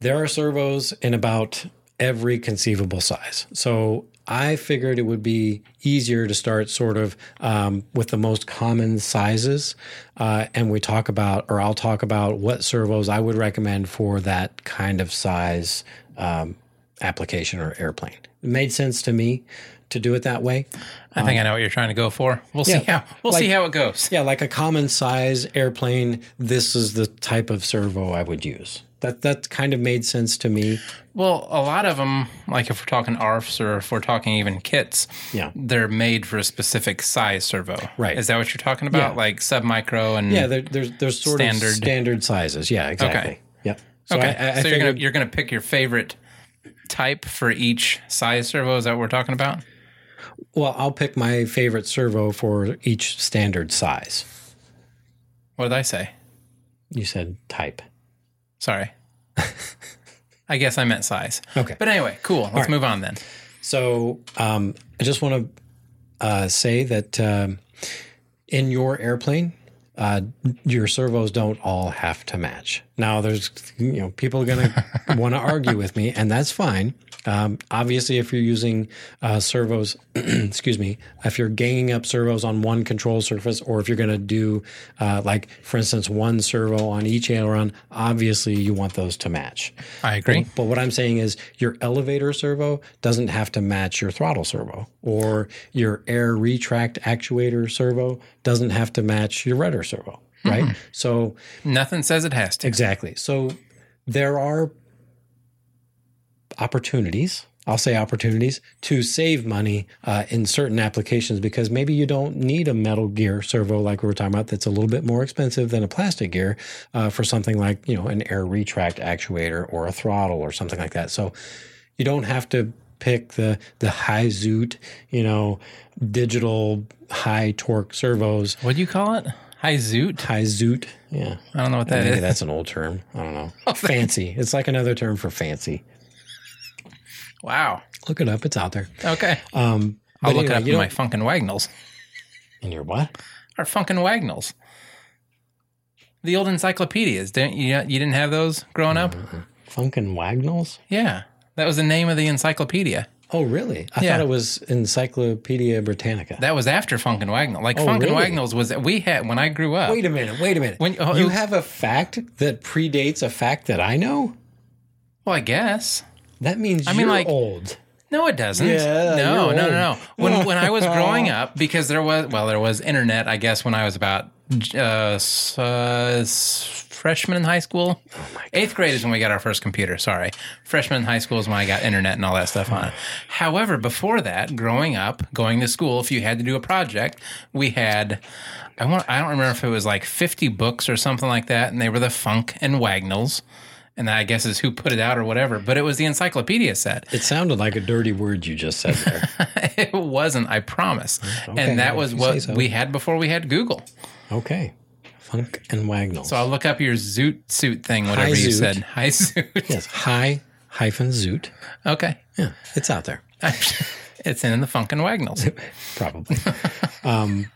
there are servos in about every conceivable size. So, I figured it would be easier to start sort of um, with the most common sizes. Uh, and we talk about, or I'll talk about what servos I would recommend for that kind of size um, application or airplane. It made sense to me to do it that way. I think I know what you're trying to go for. We'll see how we'll like- see how it goes. Yeah, like a common size airplane, this is the type of servo I would use. That that kind of made sense to me. Well, a lot of them, like if we're talking ARFs or if we're talking even kits, Yeah. they're made for a specific size servo. Right. Is that what you're talking about? Yeah. Like submicro and Yeah, there, there's there's sort Standard. of standard sizes. Yeah, exactly. Okay. Yep. So okay. I, I, I so you're gonna you're gonna pick your favorite type for each size servo. Is that what we're talking about? well, I'll pick my favorite servo for each standard size. What did I say? You said type. Sorry. I guess I meant size. Okay. But anyway, cool. Let's right. move on then. So um, I just want to uh, say that um, in your airplane, uh, your servos don't all have to match. Now, there's you know people are going to want to argue with me, and that's fine. Um, obviously, if you're using uh, servos, excuse me, if you're ganging up servos on one control surface, or if you're going to do, uh, like for instance, one servo on each aileron, obviously you want those to match. I agree. But what I'm saying is your elevator servo doesn't have to match your throttle servo, or your air retract actuator servo doesn't have to match your rudder servo, right? So Nothing says it has to. exactly. So there are opportunities. I'll say opportunities to save money uh, in certain applications because maybe you don't need a metal gear servo like we were talking about that's a little bit more expensive than a plastic gear uh, for something like you know an air retract actuator or a throttle or something like that. So you don't have to pick the the high zoot, you know, digital high torque servos. What do you call it? High zoot? High zoot, yeah. I don't know what that Maybe is. that's an old term. I don't know. fancy. It's like another term for fancy. Wow. Look it up. It's out there. Okay. Um, I'll look anyway, it up in my Funkin' Wagnalls. In your what? Our Funkin' Wagnalls. The old encyclopedias. Didn't you? You didn't have those growing up? Funkin' Wagnalls? Yeah, that was the name of the encyclopedia. Oh, really? I Yeah. thought it was Encyclopedia Britannica. That was after Funk and Wagnalls. Like Oh, Funkin' really? Wagnalls was we had when I grew up. wait a minute. Wait a minute. When- oh, you have a fact that predates a fact that I know? Well, I guess. That means I mean, you're like- old. No, it doesn't. Yeah, no, no, no, no. When when I was growing up, because there was well, there was internet. I guess when I was about uh, uh, freshman in high school. Oh Eighth grade is when we got our first computer. Sorry, freshman in high school is when I got internet and all that stuff on it. However, before that, growing up, going to school, if you had to do a project, we had. I want. I don't remember if it was like fifty books or something like that, and they were the Funk and Wagnalls. And that I guess is who put it out or whatever, but it was the encyclopedia set. It sounded like a dirty word you just said there. it wasn't, I promise. Okay, and that was what so. we had before we had Google. okay. Funk and Wagnalls. So I'll look up your Zoot suit thing, whatever Hi, you Zoot. said. Hi Zoot. yes. Hi hyphen zoot. Okay. Yeah, it's out there. it's in the Funk and Wagnalls. probably. um,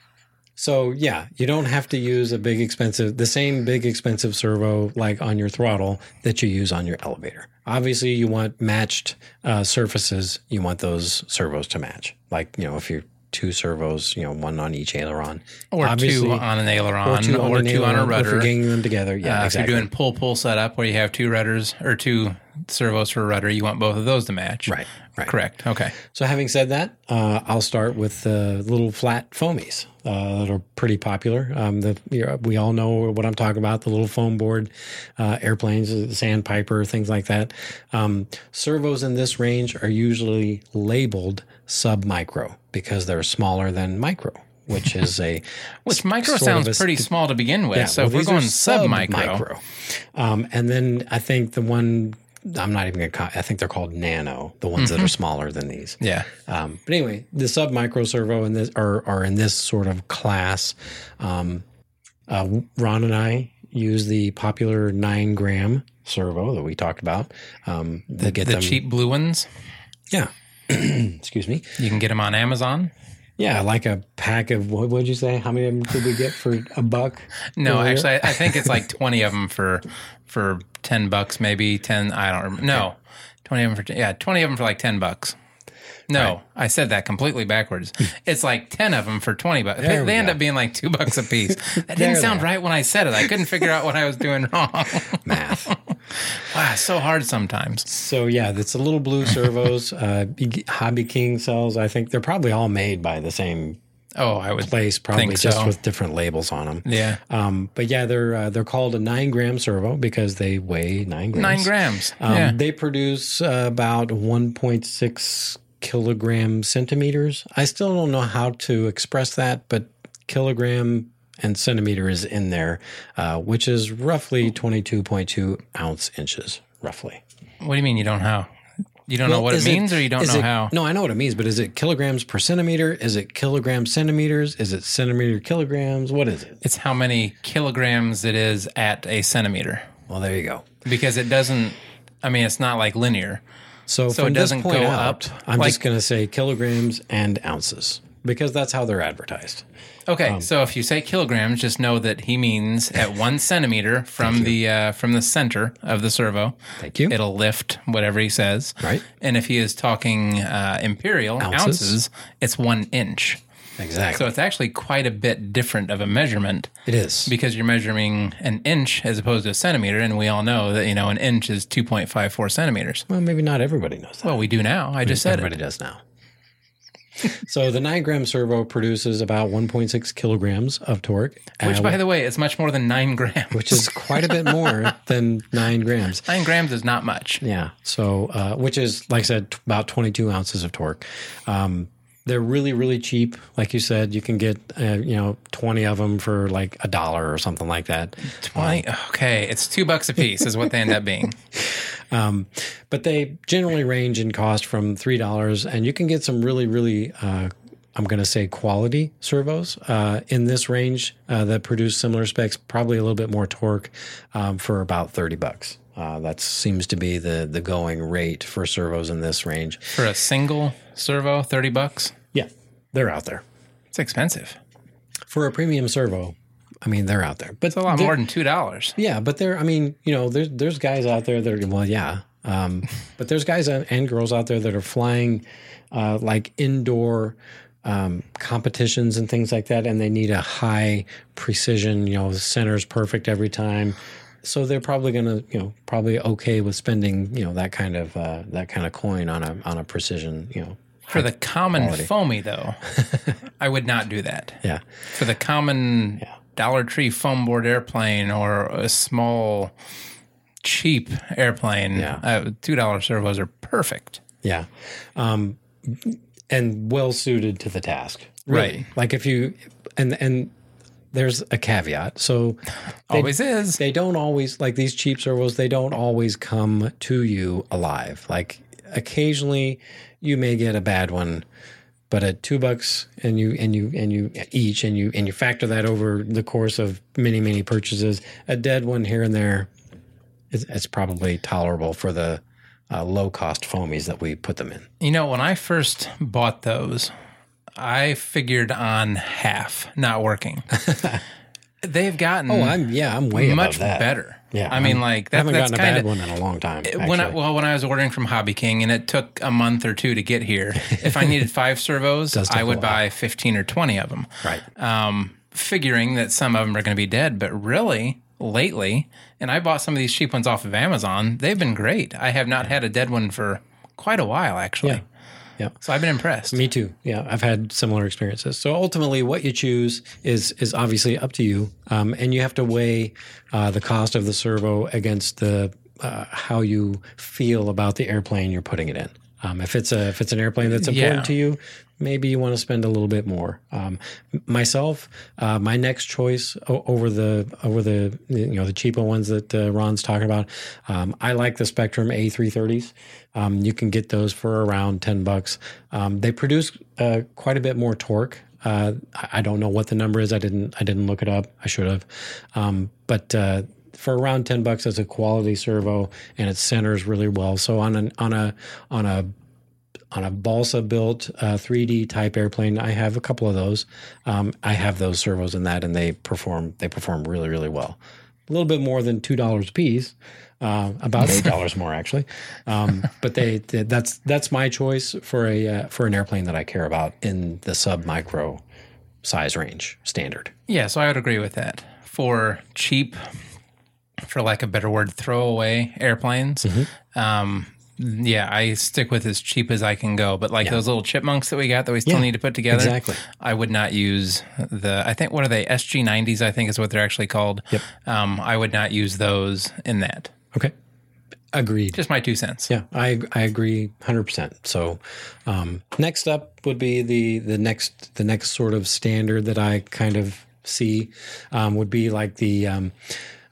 so yeah, you don't have to use a big expensive, the same big expensive servo like on your throttle that you use on your elevator. Obviously, you want matched uh, surfaces. You want those servos to match. Like you know, if you're two servos, you know, one on each aileron, Or two on an aileron, or two on, an a aileron, or if rudder. you're ganging them together. Yeah, Uh, exactly. If you're doing pull pull setup where you have two rudders or two servos for a rudder, you want both of those to match. right, right. Correct. Okay. So, having said that, uh, I'll start with the little flat foamies uh, that are pretty popular. Um, the, we all know what I'm talking about the little foam board uh, airplanes, sandpiper, things like that. Um, servos in this range are usually labeled sub micro because they're smaller than micro, which is a Which micro sounds pretty small to begin with. yeah, so well, if we're going sub micro, sub-micro. Um, and then I think the one I'm not even going to. I think they're called nano, the ones Mm-hmm. that are smaller than these. yeah. Um, but anyway, the sub micro servo in this are, are in this sort of class. Um, uh, Ron and I use the popular nine gram servo that we talked about. Um, the, get The them, cheap blue ones, yeah. Excuse me. you can get them on Amazon. Yeah, like a pack of what would you say? How many of them did we get for a buck? No, actually, I, I think it's like twenty of them for for ten bucks, maybe ten. I don't remember. No, twenty of them for yeah, twenty of them for like ten bucks. No, I said that completely backwards. It's like ten of them for twenty bucks. There They, end go. up being like two bucks a piece. That didn't sound right when I said it. I couldn't figure out what I was doing wrong. math. Wow, so hard sometimes. So yeah, it's a little blue servos. uh, Hobby King sells. I think they're probably all made by the same Oh, I would place, probably just with different labels on them. yeah, Um, but yeah, they're uh, they're called a nine gram servo because they weigh nine grams. nine grams. Um, yeah, They produce uh, about one point six kilogram centimeters. I still don't know how to express that, but kilogram and centimeter is in there, uh, which is roughly twenty two point two ounce inches, roughly. what do you mean you don't know? You don't know what it means, or you don't know it- how? No, I know what it means, but is it kilograms per centimeter? Is it kilogram centimeters? Is it centimeter kilograms? What is it? It's how many kilograms it is at a centimeter. Well, there you go. because it doesn't. I mean, it's not like linear. So, So it doesn't go out, up, I'm like- just going to say kilograms and ounces because that's how they're advertised. Okay, Um, so if you say kilograms, just know that he means at one centimeter from the uh, from the center of the servo. Thank you. It'll lift whatever he says. Right. And if he is talking uh, imperial Ounces. ounces. it's one inch. Exactly. So it's actually quite a bit different of a measurement it is. because you're measuring an inch as opposed to a centimeter, and we all know that you know an inch is two point five four centimeters. Well, maybe not everybody knows that. Well, we do now. I just said everybody it. does now. so the nine gram servo produces about 1.6 kilograms of torque, Which, uh, by the way, is much more than nine grams. which is quite a bit more than nine grams. nine grams is not much. Yeah. So, uh, which is, like I said, t- about 22 ounces of torque. Um, they're really, really cheap. Like you said, you can get, uh, you know, 20 of them for like a dollar or something like that. Twenty. Okay, it's two bucks a piece is what they end up being. But they generally range in cost from $3, and you can get some really, really, uh, I'm going to say quality servos uh, in this range uh, that produce similar specs, probably a little bit more torque um, for about 30 bucks. Uh, that seems to be the the going rate for servos in this range. For a single servo, thirty bucks. They're out there. It's expensive. for a premium servo, I mean, they're out there. But It's a lot more than two dollars. Yeah, but there. I mean, you know, there's there's guys out there that are well, yeah. Um, but there's guys and girls out there that are flying uh, like indoor um, competitions and things like that, and they need a high precision. You know, the center's perfect every time. So they're probably gonna, you know, probably okay with spending, you know, that kind of uh, that kind of coin on a on a precision, you know. For the common foamy, though, I would not do that. Yeah, For the common Dollar Tree foam board airplane or a small, cheap airplane, Yeah. uh, two dollar servos are perfect. Yeah. Um, and well suited to the task. Right. Like if you and and there's a caveat. So they, Always is. they don't always like these cheap servos, they don't always come to you alive. Like occasionally you may get a bad one, but at two bucks and you and you and you each and you and you factor that over the course of many, many purchases, a dead one here and there it's, it's probably tolerable for the uh, low cost foamies that we put them in. You know, when I first bought those, I figured on half not working. They've gotten Oh, I'm yeah, I'm way much better. Yeah, I mean, I'm- like I haven't that's gotten a kind bad of one in a long time. when I, well when I was ordering from Hobby King and it took a month or two to get here. If I needed five servos, I would buy fifteen or twenty of them. right. um, figuring that some of them are going to be dead. But really, lately, and I bought some of these cheap ones off of Amazon, they've been great. I have not had a dead one for quite a while, actually. Yeah. Yeah. So I've been impressed. Me too. Yeah, I've had similar experiences. So ultimately, what you choose is is obviously up to you, um, and you have to weigh uh, the cost of the servo against the uh, how you feel about the airplane you're putting it in. Um, if it's a if it's an airplane that's important Yeah. to you, maybe you want to spend a little bit more. Um, myself, uh, my next choice over the over the you know the cheaper ones that uh, Ron's talking about, um, I like the Spektrum A330s. Um, you can get those for around ten bucks. Um, they produce uh, quite a bit more torque. Uh, I I don't know what the number is. I didn't. I didn't look it up. I should have. Um, but uh, for around ten bucks, it's a quality servo, and it centers really well. So on an on a on a on a balsa built uh, 3D type airplane. I have a couple of those. Um, I have those servos in that, and they perform they perform really really well. A little bit more than two dollars a piece, uh, about eight dollars more actually. Um, but they, they- that's that's my choice for a uh, for an airplane that I care about in the sub micro size range standard. yeah, so I would agree with that. For cheap, for lack of a better word, throwaway airplanes, Mm-hmm. um, yeah, I stick with as cheap as I can go. But like those little chipmunks that we got that we still Yeah, need to put together, exactly. I would not use the. I think what are they? SG nineties, I think is what they're actually called. Yep. Um, I would not use those in that. Okay, agreed. Just my two cents. Yeah, I I agree, hundred percent. So, um, next up would be the the next the next sort of standard that I kind of see um, would be like the um,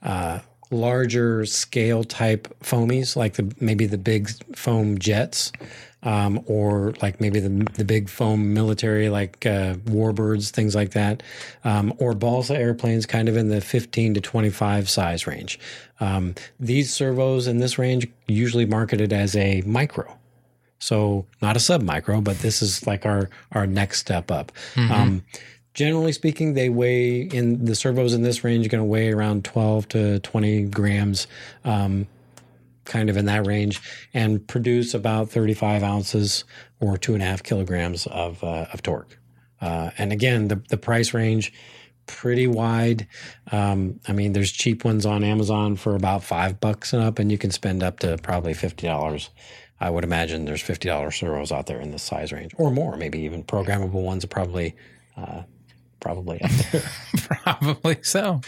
uh, larger scale type foamies, like the maybe the big foam jets. Um, or like maybe the the big foam military, like uh, warbirds, things like that, um, or balsa airplanes, kind of in the 15 to 25 size range. Um, these servos in this range usually marketed as a micro, so not a sub micro, but this is like our our next step up. Um, generally speaking, they weigh in the servos in this range are going to weigh around 12 to 20 grams. Um, kind of in that range, and produce about 35 ounces or two and a half kilograms of uh, of torque. Uh, and again, the the price range pretty wide. Um, I mean, there's cheap ones on Amazon for about five bucks and up, and you can spend up to probably fifty dollars I would imagine there's fifty dollars servos out there in this size range, or more, maybe even programmable ones are probably uh, probably up there. Probably so.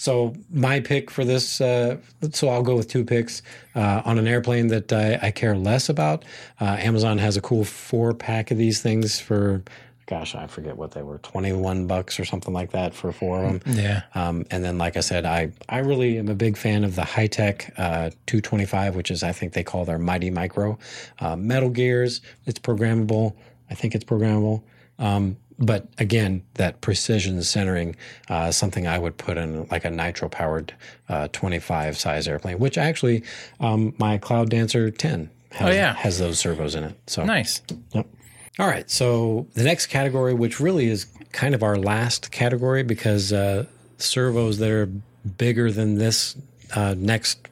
So my pick for this, uh, so I'll go with two picks uh, on an airplane that I, I care less about. Uh, Amazon has a cool four pack of these things for, gosh, I forget what they were, twenty one bucks or something like that for four of them. Yeah. Um, and then, like I said, I I really am a big fan of the Hitec uh, 225, which is I think they call their Mighty Micro uh, metal gears. It's programmable. I think it's programmable. Um, but again, that precision centering, uh, something I would put in like a nitro powered uh, 25 size airplane, which actually um, my Cloud Dancer 10 has, Oh, yeah. has those servos in it. So Nice. Yep. All right. So the next category, which really is kind of our last category because uh, servos that are bigger than this uh, next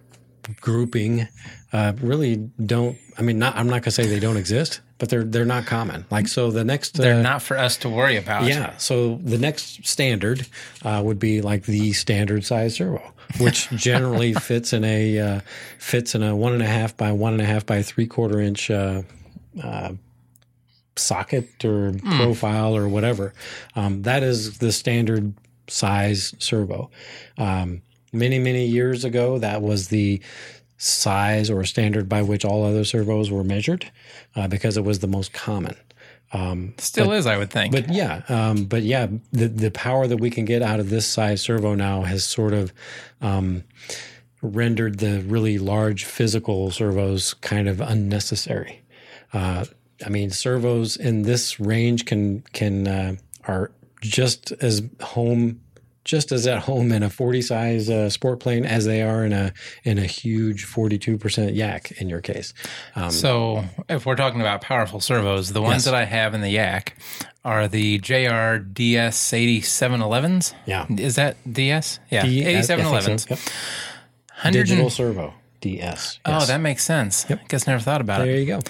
grouping uh, really don't. I mean, not, I'm not going to say they don't exist, but they're they're not common. Like so, the next They're uh, not for us to worry about. yeah. So the next standard uh, would be like the standard size servo, which generally fits in a uh, fits in a one and a half by one and a half by three quarter inch uh, uh, socket or profile or whatever. Um, that is the standard size servo. Um, many many years ago, that was the size or standard by which all other servos were measured uh, because it was the most common. Still is, I would think. But yeah, um, but yeah, the the power that we can get out of this size servo now has sort of um, rendered the really large physical servos kind of unnecessary. Uh, I mean, servos in this range can can uh, are just as home. Just as at home in a 40 size uh, sport plane as they are in a in a huge 42% yak in your case. Um, So, if we're talking about powerful servos, the ones Yes. that I have in the Yak are the JR DS 8711s. Yeah. Is that DS? Yeah. D- I- I think so. 8711s. Yep. 100 Digital servo DS. Oh, that makes sense. I guess never thought about there it. There you go.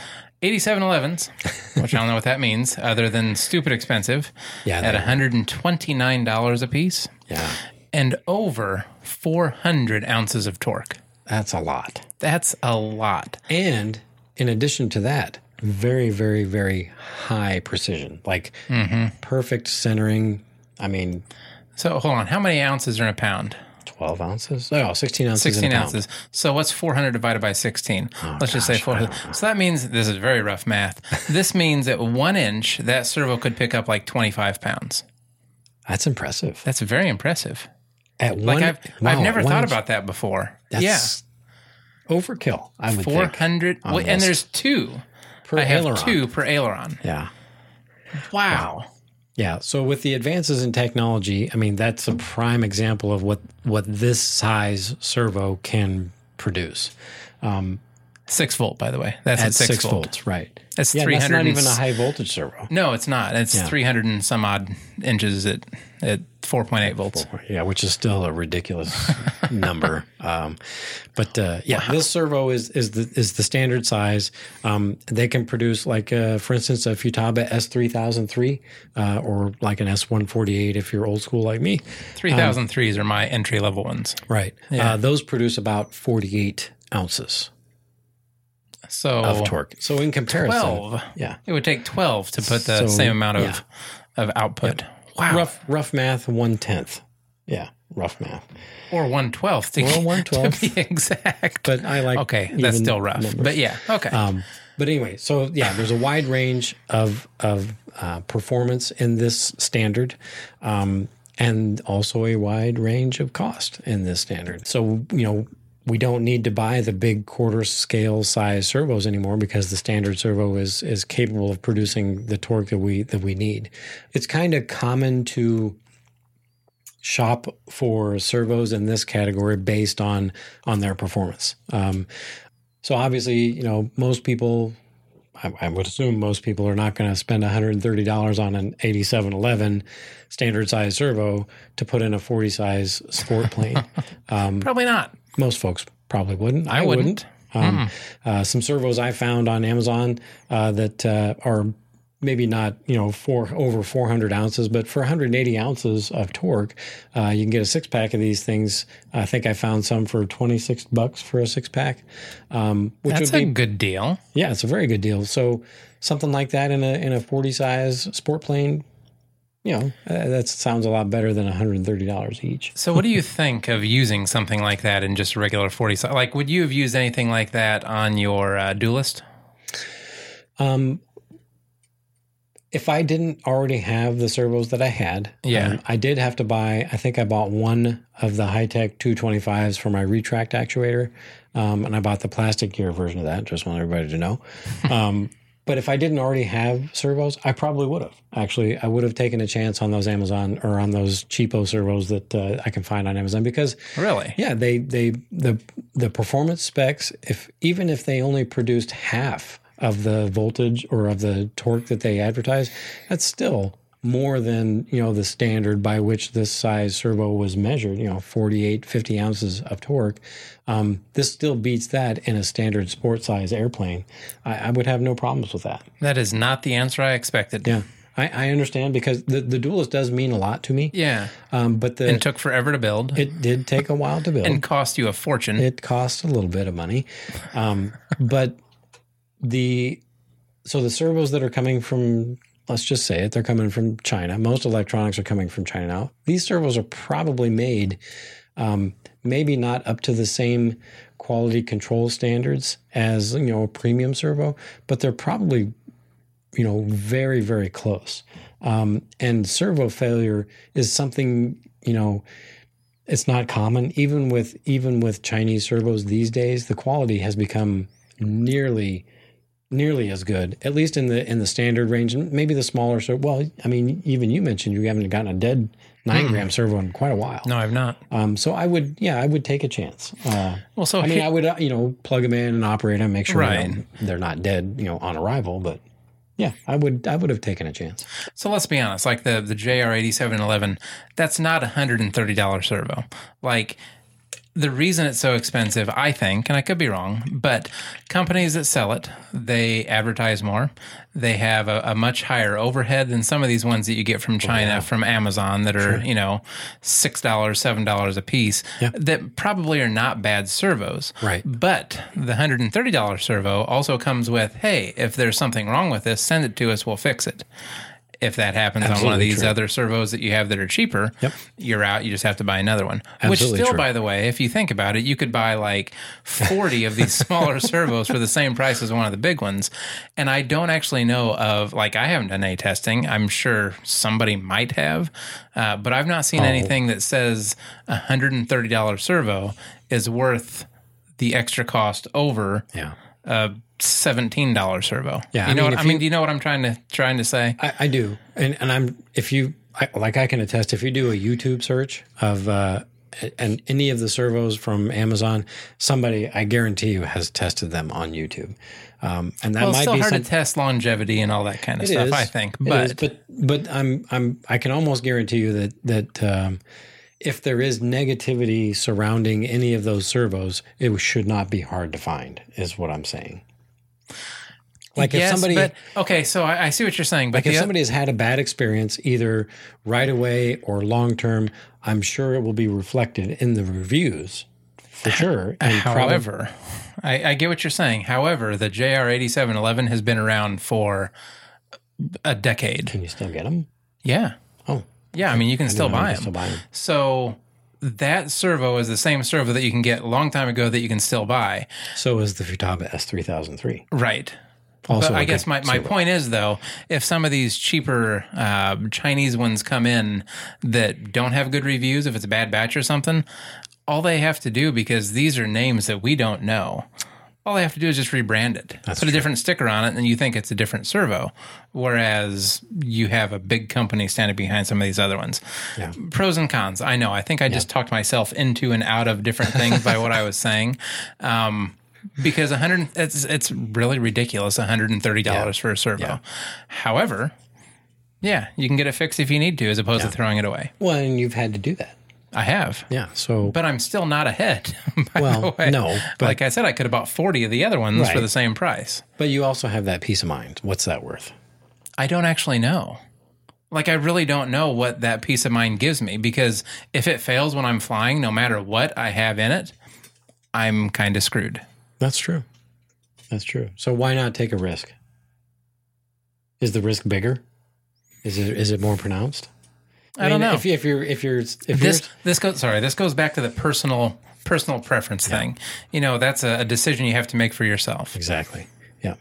8711s, which I don't know what that means other than stupid expensive Yeah, at $129 a piece Yeah, and over 400 ounces of torque. that's a lot. That's a lot. And in addition to that, very, very, very high precision, like mm-hmm. perfect centering. I mean, So hold on. How many ounces are in a pound? 12 ounces? Oh, 16 ounces. 16 in a pound. ounces. So what's 400 divided by 16? Let's just say gosh, 400. So that means this is very rough math. this means at one inch, that servo could pick up like 25 pounds. That's impressive. That's very impressive. At Like one, I've, wow, I've never thought inch, about that before. That's yeah. overkill. I would think 400. on well, and there's two. per I have aileron. two per aileron. Yeah. Wow. Yeah. So with the advances in technology, I mean, that's a prime example of what what this size servo can produce. Um, six volt, by the way. That's At at six, six, volt. volts, right? That's yeah, 300 that's not even a high voltage servo. No, it's not. It's Yeah. 300 and some odd inches at, at 4.8 volts. Yeah, which is still a ridiculous number. Um, but uh, yeah, this servo is is the is the standard size. Um, they can produce like, uh, for instance, a Futaba S three thousand three, uh, or like an S one forty eight if you're old school like me. 3003s are my entry level ones. Right. Uh, those produce about forty eight ounces So of torque. So in comparison, 12. yeah, It would take 12 to put the So, same amount of, yeah. of output. Wow. rough rough math, one tenth. Yeah, rough math. Or 1 12th to, Or 1/12th. to be exact. But I like okay, that's still rough. numbers. But yeah, okay. Um, but anyway, so yeah, there's a wide range of of uh, performance in this standard, um, and also a wide range of cost in this standard. So you know. We don't need to buy the big quarter scale size servos anymore because the standard servo is is capable of producing the torque that we that we need. It's kind of common to shop for servos in this category based on on their performance. Um, so obviously, you know, most people, I, I would assume most people are not going to spend $130 on an 8711 standard size servo to put in a 40 size sport plane. Probably not. Most folks probably wouldn't. I, wouldn't. Um, uh, some servos I found on Amazon uh, that uh, are maybe not you know four over 400 ounces, but for 180 ounces of torque, uh, you can get a six pack of these things. I think I found some for 26 bucks for a six pack, um, which That's would a good deal. yeah, it's a very good deal. So something like that in a in a 40 size sport plane, you know, uh, that sounds a lot better than 130 dollars each. So, what do you think of using something like that in just a regular 40 Like, would you have used anything like that on your uh, duelist? Um, if I didn't already have the servos that I had, Yeah. um, I did have to buy. I think I bought one of the Hitec 225s for my retract actuator, um, and I bought the plastic gear version of that. Just want everybody to know. Um, but if I didn't already have servos, I probably would have. Actually, I would have taken a chance on those Amazon or on those cheapo servos that uh, I can find on Amazon because Really? yeah, they they the the performance specs. If even if they only produced half of the voltage or of the torque that they advertise, that's still more than you know the standard by which this size servo was measured. You know, 48, 50 ounces of torque. Um, this still beats that in a standard sport size airplane. I, I would have no problems with that. That is not the answer I expected. Yeah. I, I understand because the, the duelist does mean a lot to me, Yeah. um, but the And took forever to build it did take a while to build. and cost you a fortune. it costs a little bit of money um, but the so the servos that are coming from let's just say it they're coming from china. Most electronics are coming from china now. These servos are probably made um, maybe not up to the same quality control standards as you know a premium servo but they're probably you know very very close. Um, and servo failure is something you know it's not common. Even with even with chinese servos these days the quality has become nearly nearly as good at least in the in the standard range and maybe the smaller so well i mean even you mentioned you haven't gotten a dead nine gram servo in quite a while no, I've not. um, so i would yeah i would take a chance uh, Well, so i mean here- i would uh, you know plug them in and operate them make sure Right. they're not dead you know on arrival but yeah i would i would have taken a chance So let's be honest, like the the JR eighty seven eleven, that's not a hundred and thirty dollar servo. Like the reason it's so expensive, I think, and I could be wrong, but companies that sell it, they advertise more. They have a, a much higher overhead than some of these ones that you get from oh, China, from Amazon, that are you know six dollars, seven dollars a piece. That probably are not bad servos, Right. But the hundred and thirty dollar servo also comes with, hey, if there's something wrong with this, send it to us, we'll fix it if that happens on one of these true. other servos that you have that are cheaper, Yep. you're out. You just have to buy another one. Absolutely Which still, true. by the way, if you think about it, you could buy like 40 of these smaller servos for the same price as one of the big ones. And I don't actually know of, like, I haven't done any testing. I'm sure somebody might have, uh, but I've not Oh. seen anything that says a $130 servo is worth the extra cost over yeah a $17 servo. Yeah, You I mean, what I mean? you- Do you know what I'm trying to trying to say? I, I do, and and I'm if you I, like I can attest if you do a YouTube search of uh, and any of the servos from Amazon, somebody I guarantee you has tested them on YouTube, um, and that Well, might still be hard some, to test longevity and all that kind of stuff. is. I think, but, is, but but I'm I'm I can almost guarantee you that that. Um, if there is negativity surrounding any of those servos, it should not be hard to find, is what I'm saying. Like if somebody but okay, so I, I see what you're saying, but Like if somebody has had a bad experience, either right away or long term, I'm sure it will be reflected in the reviews for sure. And probably, however, I, I get what you're saying. However, the JR8711 has been around for a decade. can you still get them? Yeah, Oh, yeah. I mean, you can still I know you buy can them. Still buy them. So that servo is the same servo that you can get a long time ago that you can still buy. So is the Futaba S3003. Right. Also, But I guess my, my point is though, if some of these cheaper uh, Chinese ones come in that don't have good reviews, if it's a bad batch or something, all they have to do because these are names that we don't know. All they have to do is just rebrand it, put a different sticker on it, and you think it's a different servo. Whereas you have a big company standing behind some of these other ones. Yeah. Pros and cons. I know. I think I just talked myself into and out of different things by what I was saying. Um, because 100 it's it's really ridiculous $130 for a servo. However, yeah, you can get it fixed if you need to as opposed to throwing it away. Well, and you've had to do that. I have. Yeah. So, But I'm still not ahead. Well, no, but- like I said, I could have bought 40 of the other ones for the same price. but you also have that peace of mind. What's that worth? I don't actually know. Like, I really don't know what that peace of mind gives me because if it fails when I'm flying, no matter what I have in it, I'm kind of screwed. That's true. That's true. So why not take a risk? Is the risk bigger? Is it is it more pronounced? I, don't know. If, you- if you're if you're if this you're this goes sorry this goes back to the personal personal preference thing you know that's a, a decision you have to make for yourself Exactly. Yeah.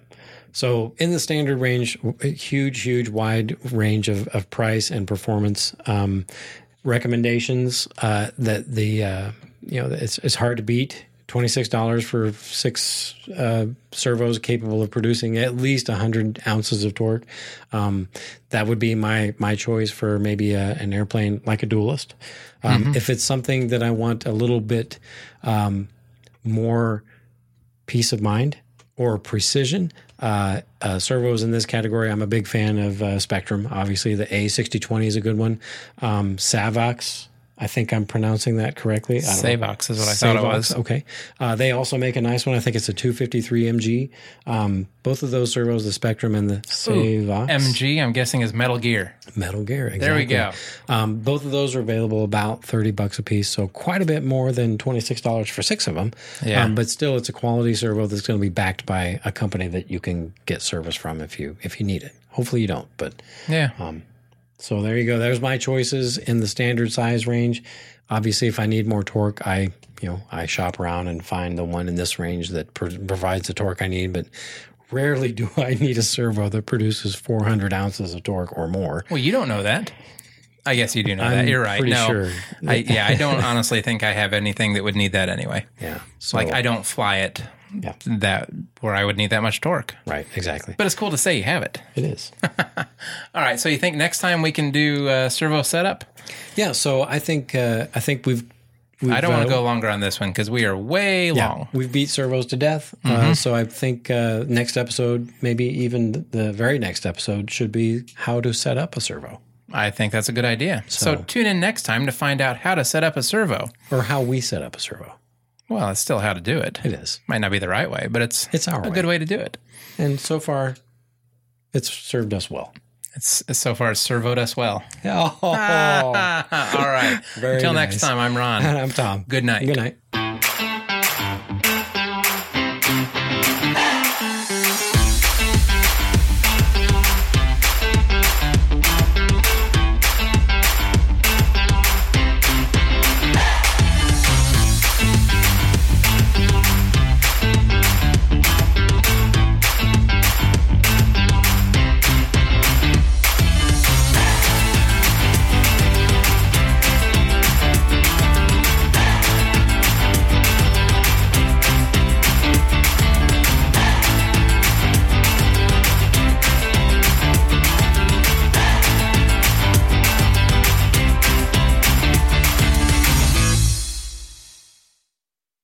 So in the standard range, huge, huge, wide range of, of price and performance um, recommendations uh, that the uh, you know it's it's hard to beat. Twenty six dollars for six uh, servos capable of producing at least hundred ounces of torque. Um, that would be my my choice for maybe a, an airplane like a duelist. Um, If it's something that I want a little bit um, more peace of mind or precision. Uh, uh, servos in this category, I'm a big fan of uh, Spektrum. Obviously, the A6020 is a good one. Um, Savox, I think I'm pronouncing that correctly. I don't know. Savox is what I thought it Savox, was. Okay. Uh, they also make a nice one. I think it's a 253 MG. Um, both of those servos, the Spektrum and the Savox. mg i'm guessing is metal gear Metal Gear. Exactly. there we go Um, both of those are available about 30 bucks a piece, so quite a bit more than $26 for six of them. Yeah. Um, but still, it's a quality servo that's going to be backed by a company that you can get service from if you if you need it. Hopefully, you don't, but yeah so there you go. There's my choices in the standard size range. Obviously, if I need more torque, I you know I shop around and find the one in this range that pr- provides the torque I need. But rarely do I need a servo that produces 400 ounces of torque or more. well you don't know that i guess you do know I'm that you're right no sure. I, yeah i don't honestly think i have anything that would need that anyway Yeah. So, like i don't fly it Yeah. that where i would need that much torque right, exactly. but it's cool to say you have it It is. all right so you think next time we can do uh, servo setup yeah. So I think uh, I think we've. we've i don't want uh, to go longer on this one because we are way Yeah, long we've beat servos to death. Mm-hmm. Uh, so I think uh, next episode, maybe even the very next episode, should be how to set up a servo I think that's a good idea. So, tune in next time to find out how to set up a servo. or how we set up a servo. Well, it's still how to do it. It is, Might not be the right way, but it's It's our a way. good way to do it. and so far, it's served us well. It's, it's so far servoed us well. Oh, All right. Very Until next time, I'm Ron. I'm Tom. Good night. Good night.